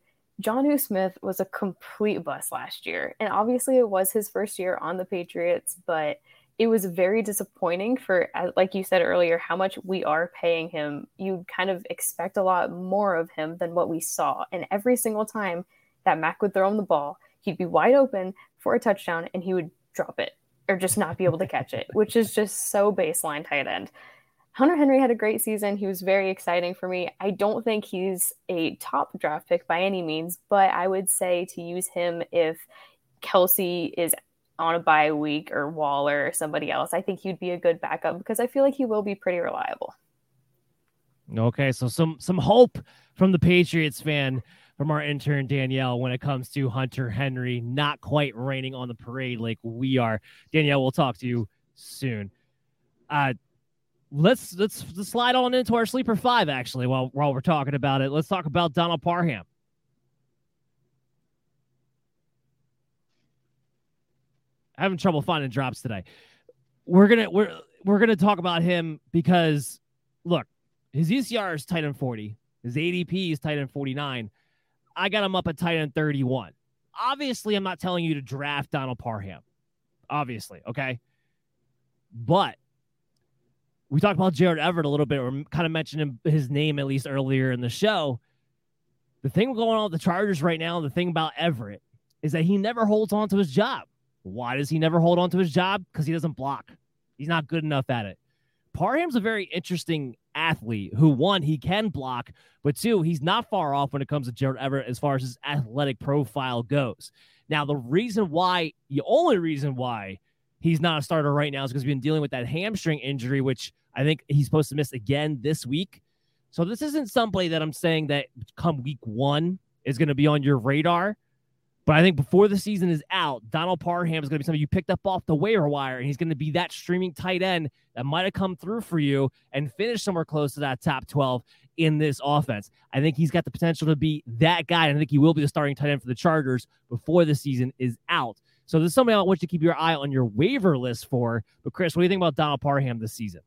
Jonnu Smith was a complete bust last year, and obviously it was his first year on the Patriots, but it was very disappointing for, like you said earlier, how much we are paying him. You kind of expect a lot more of him than what we saw, and every single time that Mac would throw him the ball, he'd be wide open for a touchdown, and he would drop it or just not be able to catch it, which is just so baseline tight end. Hunter Henry had a great season. He was very exciting for me. I don't think he's a top draft pick by any means, but I would say to use him if Kelce is on a bye week or Waller or somebody else. I think he'd be a good backup because I feel like he will be pretty reliable. Okay, so some some hope from the Patriots fan from our intern Danielle when it comes to Hunter Henry not quite raining on the parade like we are. Danielle, we'll talk to you soon. Uh, let's let's, let's slide on into our sleeper five actually while while we're talking about it. Let's talk about Donald Parham. Having trouble finding drops today. We're gonna we're we're gonna talk about him because look, his ECR is tight end 40, his ADP is tight end 49. I got him up at tight end 31. Obviously, I'm not telling you to draft Donald Parham. Obviously, okay. But we talked about Jared Everett a little bit, or kind of mentioned him, his name at least earlier in the show. The thing going on with the Chargers right now, the thing about Everett is that he never holds on to his job. Why does he never hold on to his job? Because he doesn't block. He's not good enough at it. Parham's a very interesting athlete who, one, he can block, but two, he's not far off when it comes to Jared Everett as far as his athletic profile goes. Now, the reason why, the only reason why he's not a starter right now is because he's been dealing with that hamstring injury, which I think he's supposed to miss again this week. So this isn't somebody that I'm saying that come week one is going to be on your radar. But I think before the season is out, Donald Parham is going to be somebody you picked up off the waiver wire, and he's going to be that streaming tight end that might have come through for you and finish somewhere close to that top 12 in this offense. I think he's got the potential to be that guy. And I think he will be the starting tight end for the Chargers before the season is out. So there's somebody I want you to keep your eye on your waiver list for. But Chris, what do you think about Donald Parham this season?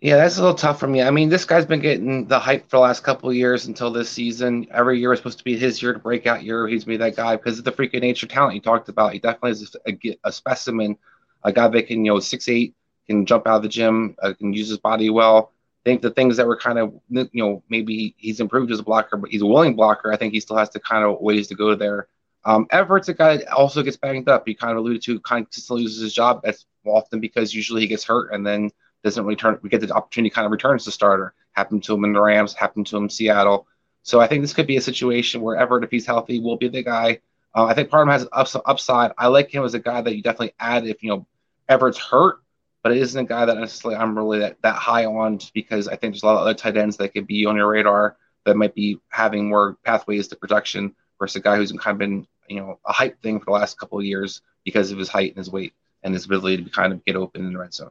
Yeah, that's a little tough for me. I mean, this guy's been getting the hype for the last couple years until this season. Every year is supposed to be his year to break out year. He's made that guy because of the freaking nature talent you talked about. He definitely is a, a, specimen, a guy that can, you know, six eight, can jump out of the gym, uh, can use his body well. I think the things that were kind of, you know, maybe he's improved as a blocker, but he's a willing blocker. I think he still has to kind of ways to go there. Um, Everett's a guy that also gets banged up. He kind of alluded to kind of consistently loses his job. That's often because usually he gets hurt and then – doesn't return. We get the opportunity kind of returns to starter. Happened to him in the Rams. Happened to him in Seattle. So I think this could be a situation where Everett, if he's healthy, will be the guy. Uh, I think part of him has ups, upside. I like him as a guy that you definitely add if you know Everett's hurt, but it isn't a guy that necessarily I'm really that, that high on just because I think there's a lot of other tight ends that could be on your radar that might be having more pathways to production versus a guy who's kind of been you know a hype thing for the last couple of years because of his height and his weight and his ability to kind of get open in the red zone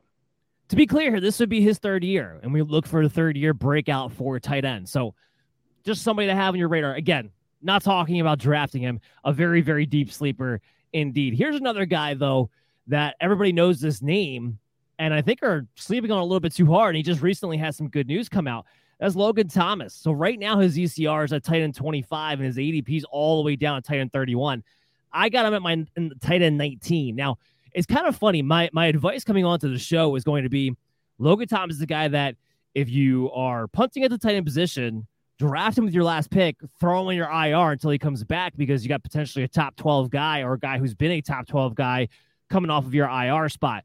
to be clear, here, this would be his third year, and we look for a third year breakout for tight end. So just somebody to have on your radar. Again, not talking about drafting him, a very, very deep sleeper indeed. Here's another guy, though, that everybody knows this name, and I think are sleeping on a little bit too hard. And he just recently has some good news come out. That's Logan Thomas. So right now his ECR is at tight end 25 and his ADP is all the way down at tight end 31. I got him at my tight end 19. Now, it's kind of funny. My my advice coming onto the show is going to be Logan Thomas is the guy that if you are punting at the tight end position, draft him with your last pick, throw him in your IR until he comes back because you got potentially a top 12 guy or a guy who's been a top 12 guy coming off of your IR spot.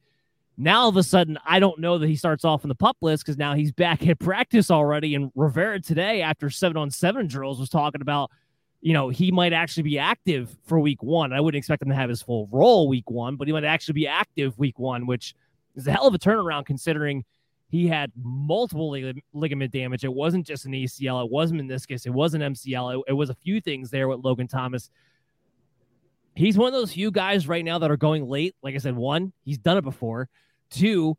Now all of a sudden, I don't know that he starts off in the pup list because now he's back at practice already. And Rivera today, after seven on seven drills, was talking about you know, he might actually be active for week one. I wouldn't expect him to have his full role week one, but he might actually be active week one, which is a hell of a turnaround considering he had multiple lig- ligament damage. It wasn't just an ACL, it wasn't meniscus, it wasn't MCL, it, it was a few things there with Logan Thomas. He's one of those few guys right now that are going late. Like I said, one, he's done it before. Two,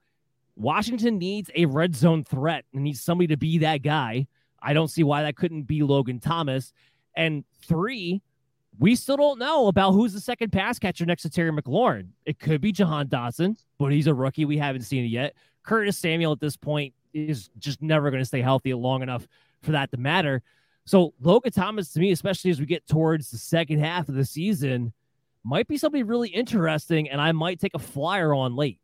Washington needs a red zone threat and needs somebody to be that guy. I don't see why that couldn't be Logan Thomas. And three, we still don't know about who's the second pass catcher next to Terry McLaurin. It could be Jahan Dotson, but he's a rookie. We haven't seen it yet. Curtis Samuel at this point is just never going to stay healthy long enough for that to matter. So Logan Thomas, to me, especially as we get towards the second half of the season, might be somebody really interesting, and I might take a flyer on late.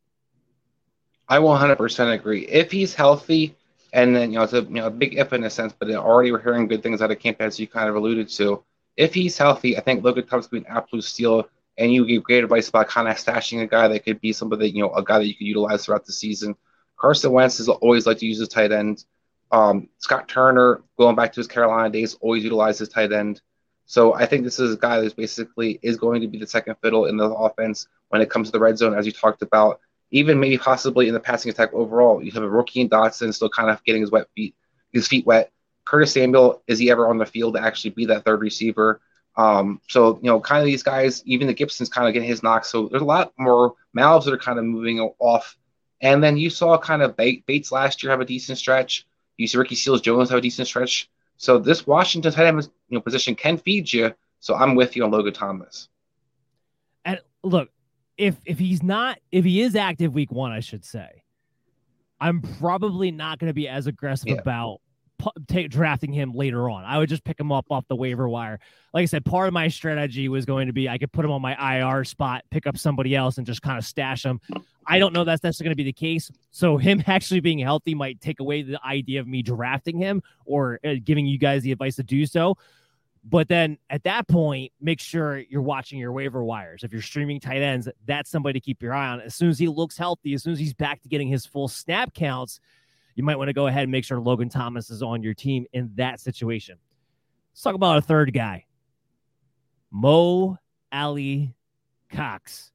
I 100% agree. If he's healthy, and then you know it's a you know a big if in a sense, but already we're hearing good things out of camp as you kind of alluded to. If he's healthy, I think Logan Thomas could be an absolute steal. And you gave great advice about kind of stashing a guy that could be somebody that you know a guy that you could utilize throughout the season. Carson Wentz has always liked to use his tight end. Um, Scott Turner, going back to his Carolina days, always utilized his tight end. So I think this is a guy that basically is going to be the second fiddle in the offense when it comes to the red zone, as you talked about. Even maybe possibly in the passing attack overall. You have a rookie in Dotson still kind of getting his wet feet, his feet wet. Curtis Samuel, is he ever on the field to actually be that third receiver? Um, so you know, kind of these guys, even the Gibson's kind of getting his knocks. So there's a lot more mouths that are kind of moving off and then you saw kind of Bates last year have a decent stretch. You see Ricky Seals Jones have a decent stretch. So this Washington tight end you know, position can feed you. So I'm with you on Logan Thomas. And look, if if he's not if he is active week one, I should say, I'm probably not going to be as aggressive yeah. about take, drafting him later on. I would just pick him up off the waiver wire. Like I said, part of my strategy was going to be I could put him on my IR spot, pick up somebody else, and just kind of stash him. I don't know that's that's going to be the case. So him actually being healthy might take away the idea of me drafting him or uh, giving you guys the advice to do so. But then at that point, make sure you're watching your waiver wires. If you're streaming tight ends, that's somebody to keep your eye on. As soon as he looks healthy, as soon as he's back to getting his full snap counts, you might want to go ahead and make sure Logan Thomas is on your team in that situation. Let's talk about a third guy, Mo Ali Cox.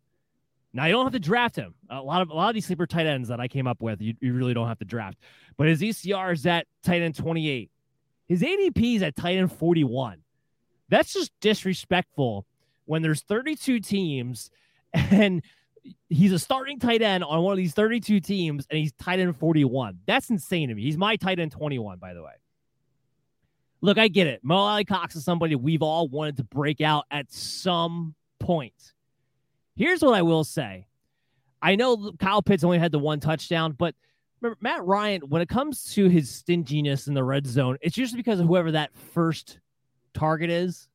Now you don't have to draft him. A lot of a lot of these sleeper tight ends that I came up with, you, you really don't have to draft. But his ECR is at tight end 28. His ADP is at tight end 41. That's just disrespectful when there's 32 teams and he's a starting tight end on one of these 32 teams and he's tight end 41. That's insane to me. He's my tight end 21, by the way. Look, I get it. Mo Alie-Cox is somebody we've all wanted to break out at some point. Here's what I will say. I know Kyle Pitts only had the one touchdown, but Matt Ryan, when it comes to his stinginess in the red zone, it's usually because of whoever that first target is.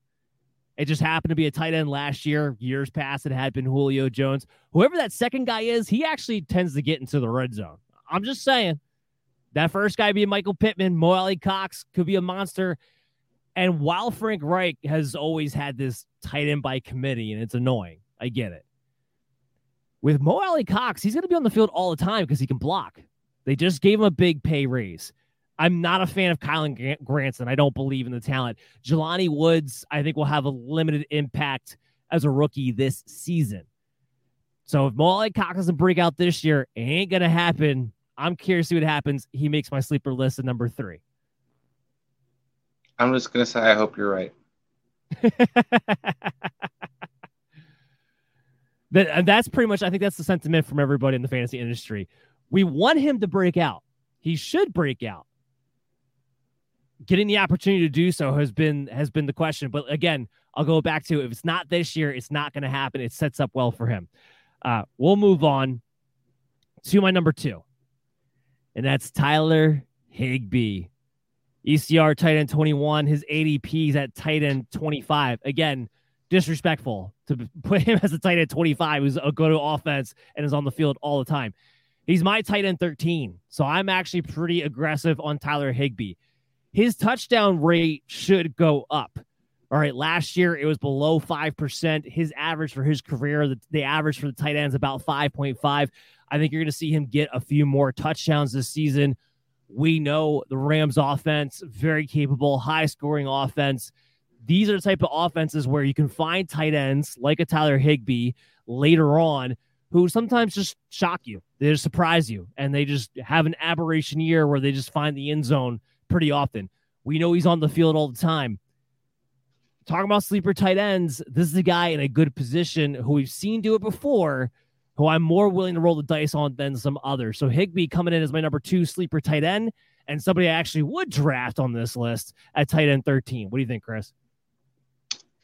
It just happened to be a tight end last year. Years past, it had been Julio Jones. Whoever that second guy is, he actually tends to get into the red zone. I'm just saying. That first guy being Michael Pittman, Mo Alie-Cox could be a monster. And while Frank Reich has always had this tight end by committee, and it's annoying, I get it. With Mo Alie-Cox, he's going to be on the field all the time because he can block. They just gave him a big pay raise. I'm not a fan of Kylen Granson. I don't believe in the talent. Jelani Woods, I think, will have a limited impact as a rookie this season. So if Mo Alie-Cox doesn't break out this year, it ain't gonna happen. I'm curious to see what happens. He makes my sleeper list at number three. I'm just gonna say I hope you're right. that, that's pretty much. I think that's the sentiment from everybody in the fantasy industry. We want him to break out. He should break out getting the opportunity to do so has been has been the question. But again, I'll go back to if it's not this year, it's not going to happen. It sets up well for him. Uh, we'll move on to my number two, and that's Tyler Higbee, ECR tight end 21. His ADP is at tight end 25. Again, disrespectful to put him as a tight end 25 who's a go to offense and is on the field all the time. He's my tight end 13. So I'm actually pretty aggressive on Tyler Higbee his touchdown rate should go up. All right, last year it was below 5%. His average for his career, the, the average for the tight end is about 5.5. I think you're going to see him get a few more touchdowns this season. We know the Rams offense, very capable, high scoring offense. These are the type of offenses where you can find tight ends like a Tyler Higbee later on who sometimes just shock you. They just surprise you and they just have an aberration year where they just find the end zone pretty often. We know he's on the field all the time. Talking about sleeper tight ends, this is a guy in a good position who we've seen do it before, who I'm more willing to roll the dice on than some others. So Higbee coming in as my number two sleeper tight end, and somebody I actually would draft on this list at tight end 13. What do you think, Chris?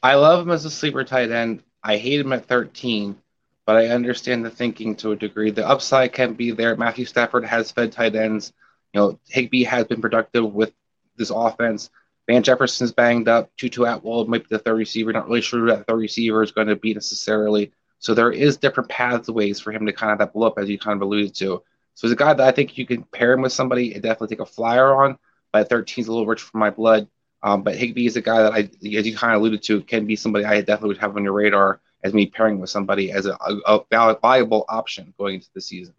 I love him as a sleeper tight end. I hate him at 13, but I understand the thinking to a degree. The upside can be there. Matthew Stafford has fed tight ends. You know, Higbee has been productive with this offense. Van Jefferson's banged up. Tutu Atwell might be the third receiver. Not really sure who that third receiver is going to be necessarily. So there is different pathways for him to kind of that blow up, as you kind of alluded to. So he's a guy that I think you can pair him with somebody and definitely take a flyer on. But 13 is a little rich for my blood. Um, but Higbee is a guy that I, as you kind of alluded to, can be somebody I definitely would have on your radar as me pairing with somebody as a, a, a viable option going into the season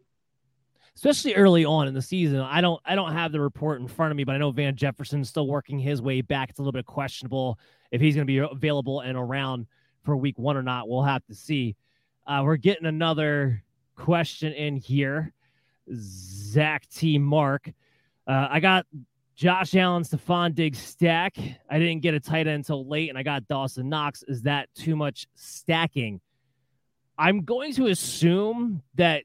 especially early on in the season. I don't I don't have the report in front of me, but I know Van Jefferson's still working his way back. It's a little bit questionable if he's going to be available and around for week one or not. We'll have to see. Uh, we're getting another question in here. Zach T. Mark. Uh, I got Josh Allen, Stefon Diggs stack. I didn't get a tight end until late, and I got Dawson Knox. Is that too much stacking? I'm going to assume that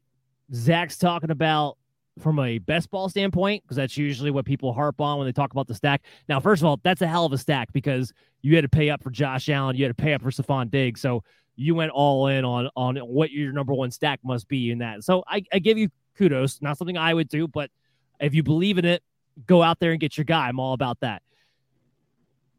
Zach's talking about from a best ball standpoint, because that's usually what people harp on when they talk about the stack. Now, first of all, that's a hell of a stack because you had to pay up for Josh Allen, you had to pay up for Stefon Diggs. So you went all in on on what your number one stack must be in that. So I, I give you kudos. Not something I would do, but if you believe in it, go out there and get your guy. I'm all about that.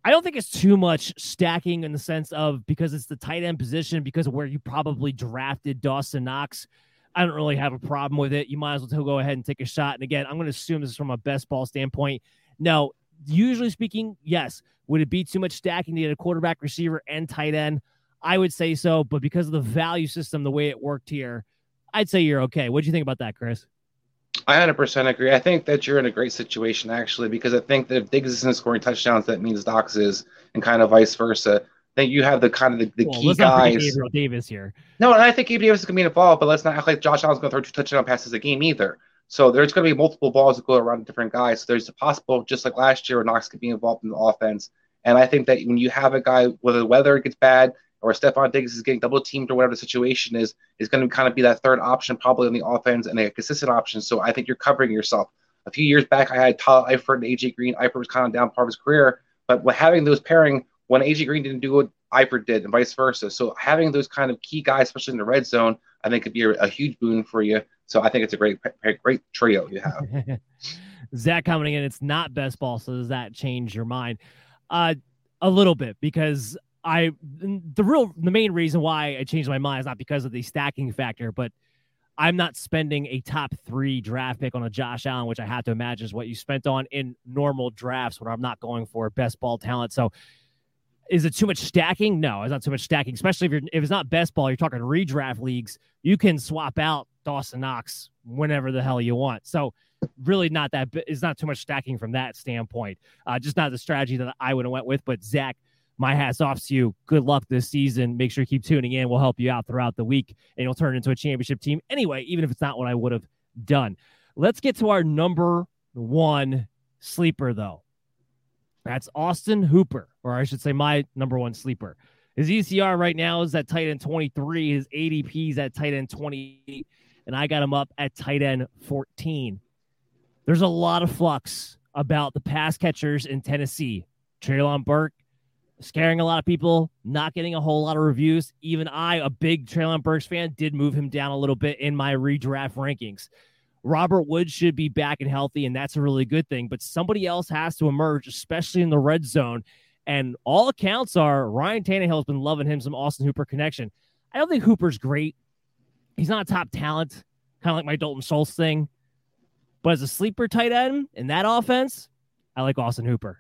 I don't think it's too much stacking in the sense of because it's the tight end position, because of where you probably drafted Dawson Knox. I don't really have a problem with it. You might as well go ahead and take a shot. And again, I'm going to assume this is from a best ball standpoint. No, usually speaking, yes. Would it be too much stacking to get a quarterback, receiver, and tight end? I would say so. But because of the value system, the way it worked here, I'd say you're okay. What do you think about that, Chris? I 100% agree. I think that you're in a great situation, actually, because I think that if Diggs isn't scoring touchdowns, that means Knox is, and kind of vice versa think you have the kind of the, the well, key guys. Gabriel Davis here. No, and I think Gabriel Davis is going to be involved, but let's not act like Josh Allen's going to throw two touchdown passes a game either. So there's going to be multiple balls that go around different guys. So there's a possible, just like last year, where Knox could be involved in the offense. And I think that when you have a guy, whether the weather gets bad or Stefon Diggs is getting double teamed or whatever the situation is, is going to kind of be that third option probably on the offense and a consistent option. So I think you're covering yourself. A few years back, I had Tyler Eifert and AJ Green. Eifert was kind of down part of his career, but having those pairing when AJ Green didn't do what Eifert did, and vice versa. So having those kind of key guys, especially in the red zone, I think could be a, a huge boon for you. So I think it's a great, great trio you have. Zach coming in, it's not best ball. So does that change your mind? Uh, a little bit because I the real the main reason why I changed my mind is not because of the stacking factor, but I'm not spending a top three draft pick on a Josh Allen, which I have to imagine is what you spent on in normal drafts where I'm not going for best ball talent. So is it too much stacking? No, it's not too much stacking, especially if you're if it's not best ball, you're talking redraft leagues, you can swap out Dawson Knox whenever the hell you want. So really not that it's not too much stacking from that standpoint. Uh, just not the strategy that I would have went with. But Zach, my hats off to you. Good luck this season. Make sure you keep tuning in. We'll help you out throughout the week, and you'll turn into a championship team anyway, even if it's not what I would have done. Let's get to our number one sleeper though. That's Austin Hooper, or I should say my number one sleeper. His ECR right now is at tight end 23. His ADP is at tight end 28. And I got him up at tight end 14. There's a lot of flux about the pass catchers in Tennessee. Treylon Burks scaring a lot of people, not getting a whole lot of reviews. Even I, a big Treylon Burks fan, did move him down a little bit in my redraft rankings. Robert Woods should be back and healthy, and that's a really good thing. But somebody else has to emerge, especially in the red zone. And all accounts are Ryan Tannehill has been loving him some Austin Hooper connection. I don't think Hooper's great. He's not a top talent, kind of like my Dalton Schultz thing. But as a sleeper tight end in that offense, I like Austin Hooper.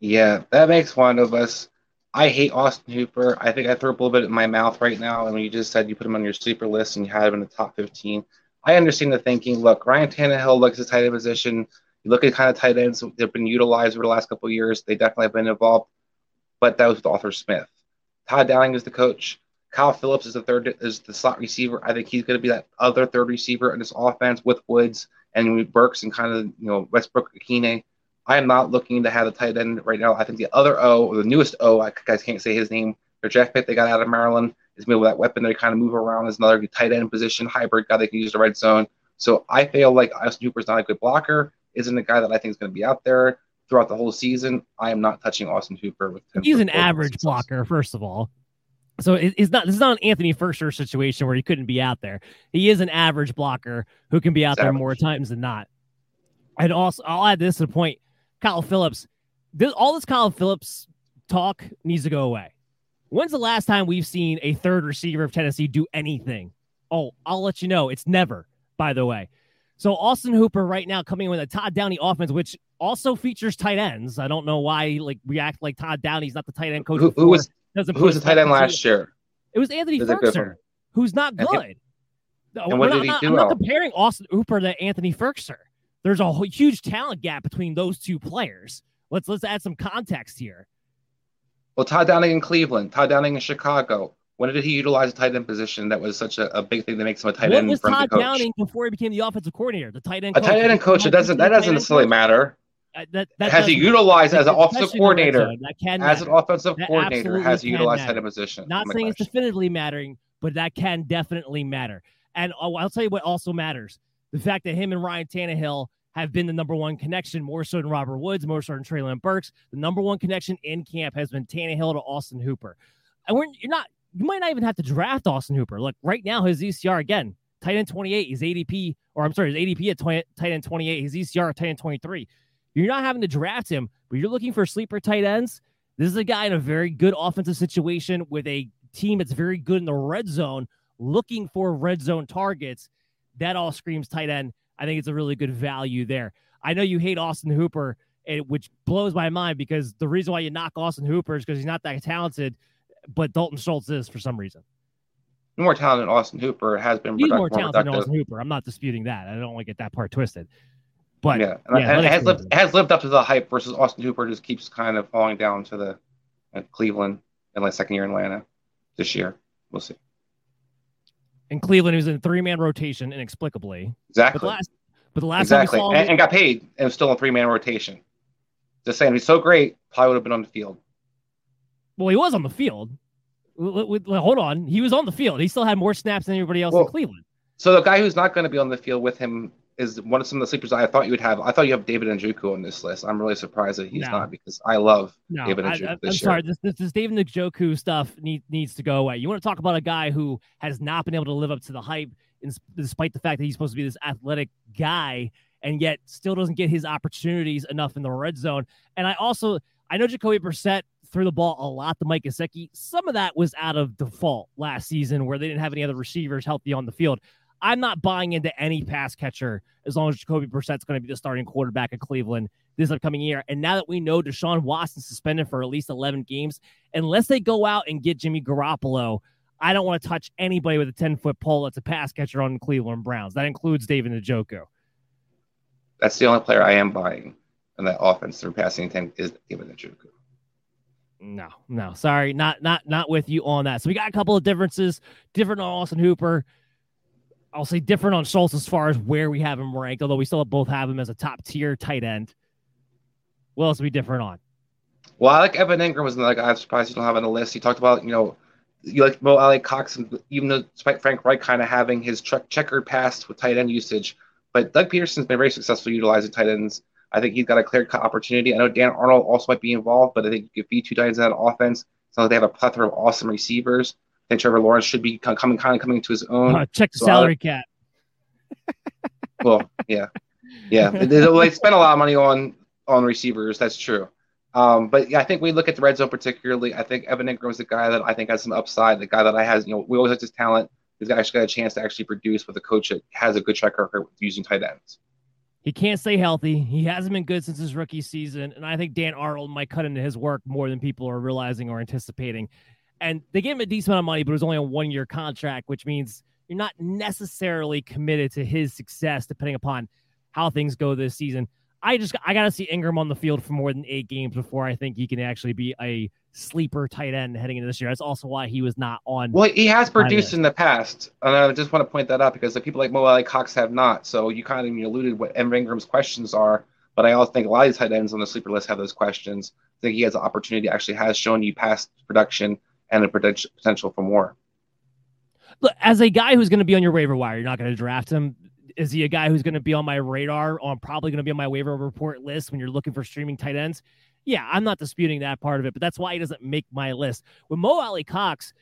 yeah, that makes one of us. I hate Austin Hooper. I think I threw up a little bit in my mouth right now. And when you just said you put him on your sleeper list and you had him in the top 15, I understand the thinking. Look, Ryan Tannehill looks at tight end position. You look at kind of tight ends that have been utilized over the last couple of years. They definitely have been involved, but that was with Arthur Smith. Todd Downing is the coach. Kyle Philips is the third is the slot receiver. I think he's going to be that other third receiver in this offense with Woods and Burks and kind of you know Westbrook Ikhine. I am not looking to have a tight end right now. I think the other O, or the newest O, I guys can't say his name. Their draft pick they got out of Maryland is maybe that weapon they kind of move around as another tight end position hybrid guy they can use the red zone. So I feel like Austin Hooper's not a good blocker, isn't a guy that I think is going to be out there throughout the whole season, I am not touching Austin Hooper with him. He's an average blocker, first of all. So it's not this is not an Anthony Firkser situation where he couldn't be out there. He is an average blocker who can be out there more times than not. And also, I'll add this to the point: Kyle Philips. This, all this Kyle Philips talk needs to go away. When's the last time we've seen a third receiver of Tennessee do anything? Oh, I'll let you know. It's never, by the way. So Austin Hooper right now coming in with a Todd Downing offense, which also features tight ends. I don't know why like react like Todd Downey's not the tight end coach. Who, who was doesn't who was the tight end last year? It was Anthony Firkser, who's not good. And what did he do? I'm not comparing Austin Hooper to Anthony Firkser. There's a huge talent gap between those two players. Let's let's add some context here. Well, Todd Downing in Cleveland, Todd Downing in Chicago. When did he utilize a tight end position that was such a, a big thing that makes him a tight what end? was from Todd the coach? Downing before he became the offensive coordinator? The tight end. A tight end coach. It doesn't. That doesn't necessarily matter. Uh, that, that has he utilized as an offensive coordinator? That can as an offensive That coordinator, has he utilized end position? Not saying it's definitively mattering, but that can definitely matter. And I'll, I'll tell you what also matters: the fact that him and Ryan Tannehill have been the number one connection, more so than Robert Woods, more so than Treylon Burks. The number one connection in camp has been Tannehill to Austin Hooper. And we're, you're not, you might not even have to draft Austin Hooper. Look, right now his ECR again, tight end 28, his ADP, or I'm sorry, his ADP at 20, tight end 28, his ECR at tight end 23. You're not having to draft him, but you're looking for sleeper tight ends. This is a guy in a very good offensive situation with a team that's very good in the red zone, looking for red zone targets. That all screams tight end. I think it's a really good value there. I know you hate Austin Hooper, which blows my mind because the reason why you knock Austin Hooper is because he's not that talented, but Dalton Schultz is for some reason. more talented than Austin Hooper has been He's more talented than. Austin Hooper. I'm not disputing that. I don't want to get that part twisted. But yeah, and, and it has lived, it has lived up to the hype versus Austin Hooper just keeps kind of falling down to the uh, Cleveland and like second year in Atlanta this year. We'll see. in Cleveland, he was in three man rotation inexplicably. Exactly. But the last, but the last exactly, time we saw and, him, and got paid and was still in three man rotation. Just saying, he's so great, probably would have been on the field. Well, he was on the field. Hold on, he was on the field. He still had more snaps than everybody else Well, in Cleveland. So the guy who's not going to be on the field with him is one of some of the sleepers I thought you would have. I thought you have David Njoku on this list. I'm really surprised that he's No. not because I love No, David I, Njoku I, I'm this year. sorry. This, this, this David Njoku stuff need, needs to go away. You want to talk about a guy who has not been able to live up to the hype, in, despite the fact that he's supposed to be this athletic guy, and yet still doesn't get his opportunities enough in the red zone. And I also, I know Jacoby Brissett threw the ball a lot to Mike Gesicki. Some of that was out of default last season, where they didn't have any other receivers healthy on the field. I'm not buying into any pass catcher as long as Jacoby Brissett's going to be the starting quarterback at Cleveland this upcoming year. And now that we know Deshaun Watson suspended for at least 11 games, unless they go out and get Jimmy Garoppolo, I don't want to touch anybody with a 10 foot pole that's a pass catcher on the Cleveland Browns. That includes David Njoku. That's the only player I am buying in that offense through passing intent is David Njoku. No, no, sorry, not not not with you on that. So we got a couple of differences, different on Austin Hooper. I'll say different on Schultz as far as where we have him ranked, although we still both have him as a top tier tight end. What else we different on? Well, I like Evan Engram was guy I'm surprised you don't have on the list. He talked about, you know, you like Mo Alie-Cox, and even though despite Frank Reich kind of having his check, checkered past with tight end usage, but Doug Pederson's been very successful utilizing tight ends. I think he's got a clear cut opportunity. I know Dan Arnold also might be involved, but I think you could feed two tight ends in that offense. So they have a plethora of awesome receivers. I think Trevor Lawrence should be coming kind of coming to his own. Uh, check the So salary cap. well, yeah, yeah. They, spend a lot of money on on receivers. That's true. Um, but yeah, I think we look at the red zone particularly. I think Evan Engram is the guy that I think has some upside. The guy that I has, you know, we always like his talent. He's actually got a chance to actually produce with a coach that has a good track record with using tight ends. He can't stay healthy. He hasn't been good since his rookie season. And I think Dan Arnold might cut into his work more than people are realizing or anticipating. And they gave him a decent amount of money, but it was only a one year contract, which means you're not necessarily committed to his success depending upon how things go this season. I just I gotta see Engram on the field for more than eight games before I think he can actually be a sleeper tight end heading into this year. That's also why he was not on. Well, he has produced in the past, and I just want to point that out because the people like Mo Alie-Cox have not. So you kind of alluded what Evan Engram's questions are, but I also think a lot of these tight ends on the sleeper list have those questions. I think he has an opportunity, actually has shown you past production and a potential potential for more. Look, as a guy who's going to be on your waiver wire, you're not going to draft him. Is he a guy who's going to be on my radar, I'm probably going to be on my waiver report list when you're looking for streaming tight ends? Yeah, I'm not disputing that part of it, but that's why he doesn't make my list. With Mo Alie-Cox,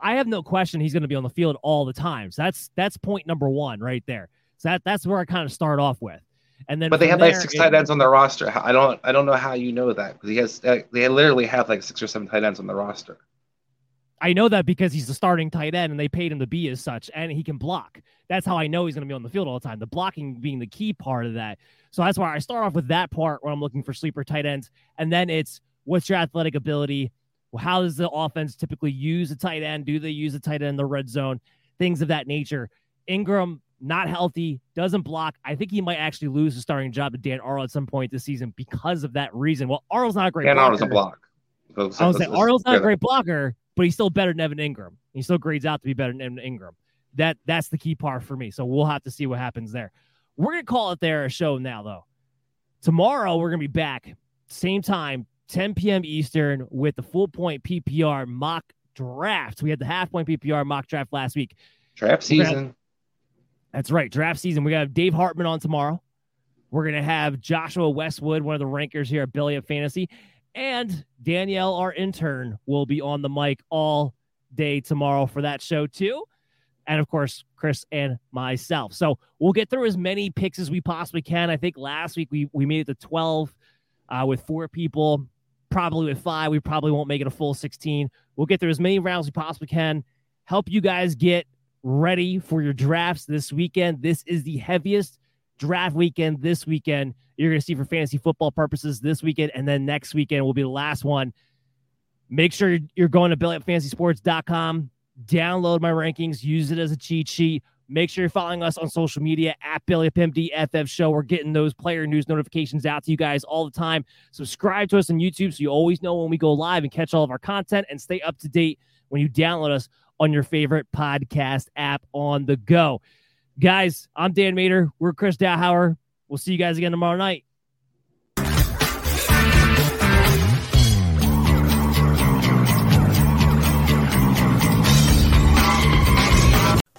I have no question he's going to be on the field all the time. So that's that's point number one right there. So that that's where I kind of start off with. And then, but they have there, like six it, tight ends on their roster. I don't, I don't know how you know that because he has, uh, they literally have like six or seven tight ends on the roster. I know that because he's the starting tight end and they paid him to be as such, and he can block. That's how I know he's going to be on the field all the time. The blocking being the key part of that. So that's why I start off with that part when I'm looking for sleeper tight ends, and then it's what's your athletic ability. How does the offense typically use a tight end? Do they use a tight end in the red zone? Things of that nature. Engram not healthy, doesn't block. I think he might actually lose the starting job to Dan Arnold at some point this season because of that reason. Well, Arnold's not a great. Dan Arnold's a block. I was saying Arnold's not a great blocker, but he's still better than Evan Engram. He still grades out to be better than Evan Engram. That that's the key part for me. So we'll have to see what happens there. We're gonna call it there a show now though. Tomorrow we're gonna be back same time, 10 p.m. Eastern with the full point PPR mock draft. We had the half point PPR mock draft last week. Draft season. That's right. Draft season. We got Dave Hartman on tomorrow. We're going to have Joshua Westwood, one of the rankers here at Belly Up Fantasy. And Danielle, our intern, will be on the mic all day tomorrow for that show, too. And of course, Chris and myself. So we'll get through as many picks as we possibly can. I think last week we, we made it to 12 uh, with four people, probably with five. We probably won't make it a full 16. We'll get through as many rounds as we possibly can, help you guys get ready for your drafts this weekend. This is the heaviest draft weekend this weekend you're going to see for fantasy football purposes this weekend. And then next weekend will be the last one. Make sure you're going to bellyupfantasysports.com, download my rankings, use it as a cheat sheet. Make sure you're following us on social media at BellyUpMDFF Show. We're getting those player news notifications out to you guys all the time. Subscribe to us on YouTube so you always know when we go live and catch all of our content and stay up to date when you download us on your favorite podcast app on the go. Guys, I'm Dan Mater. We're Chris Dowhauer. We'll see you guys again tomorrow night.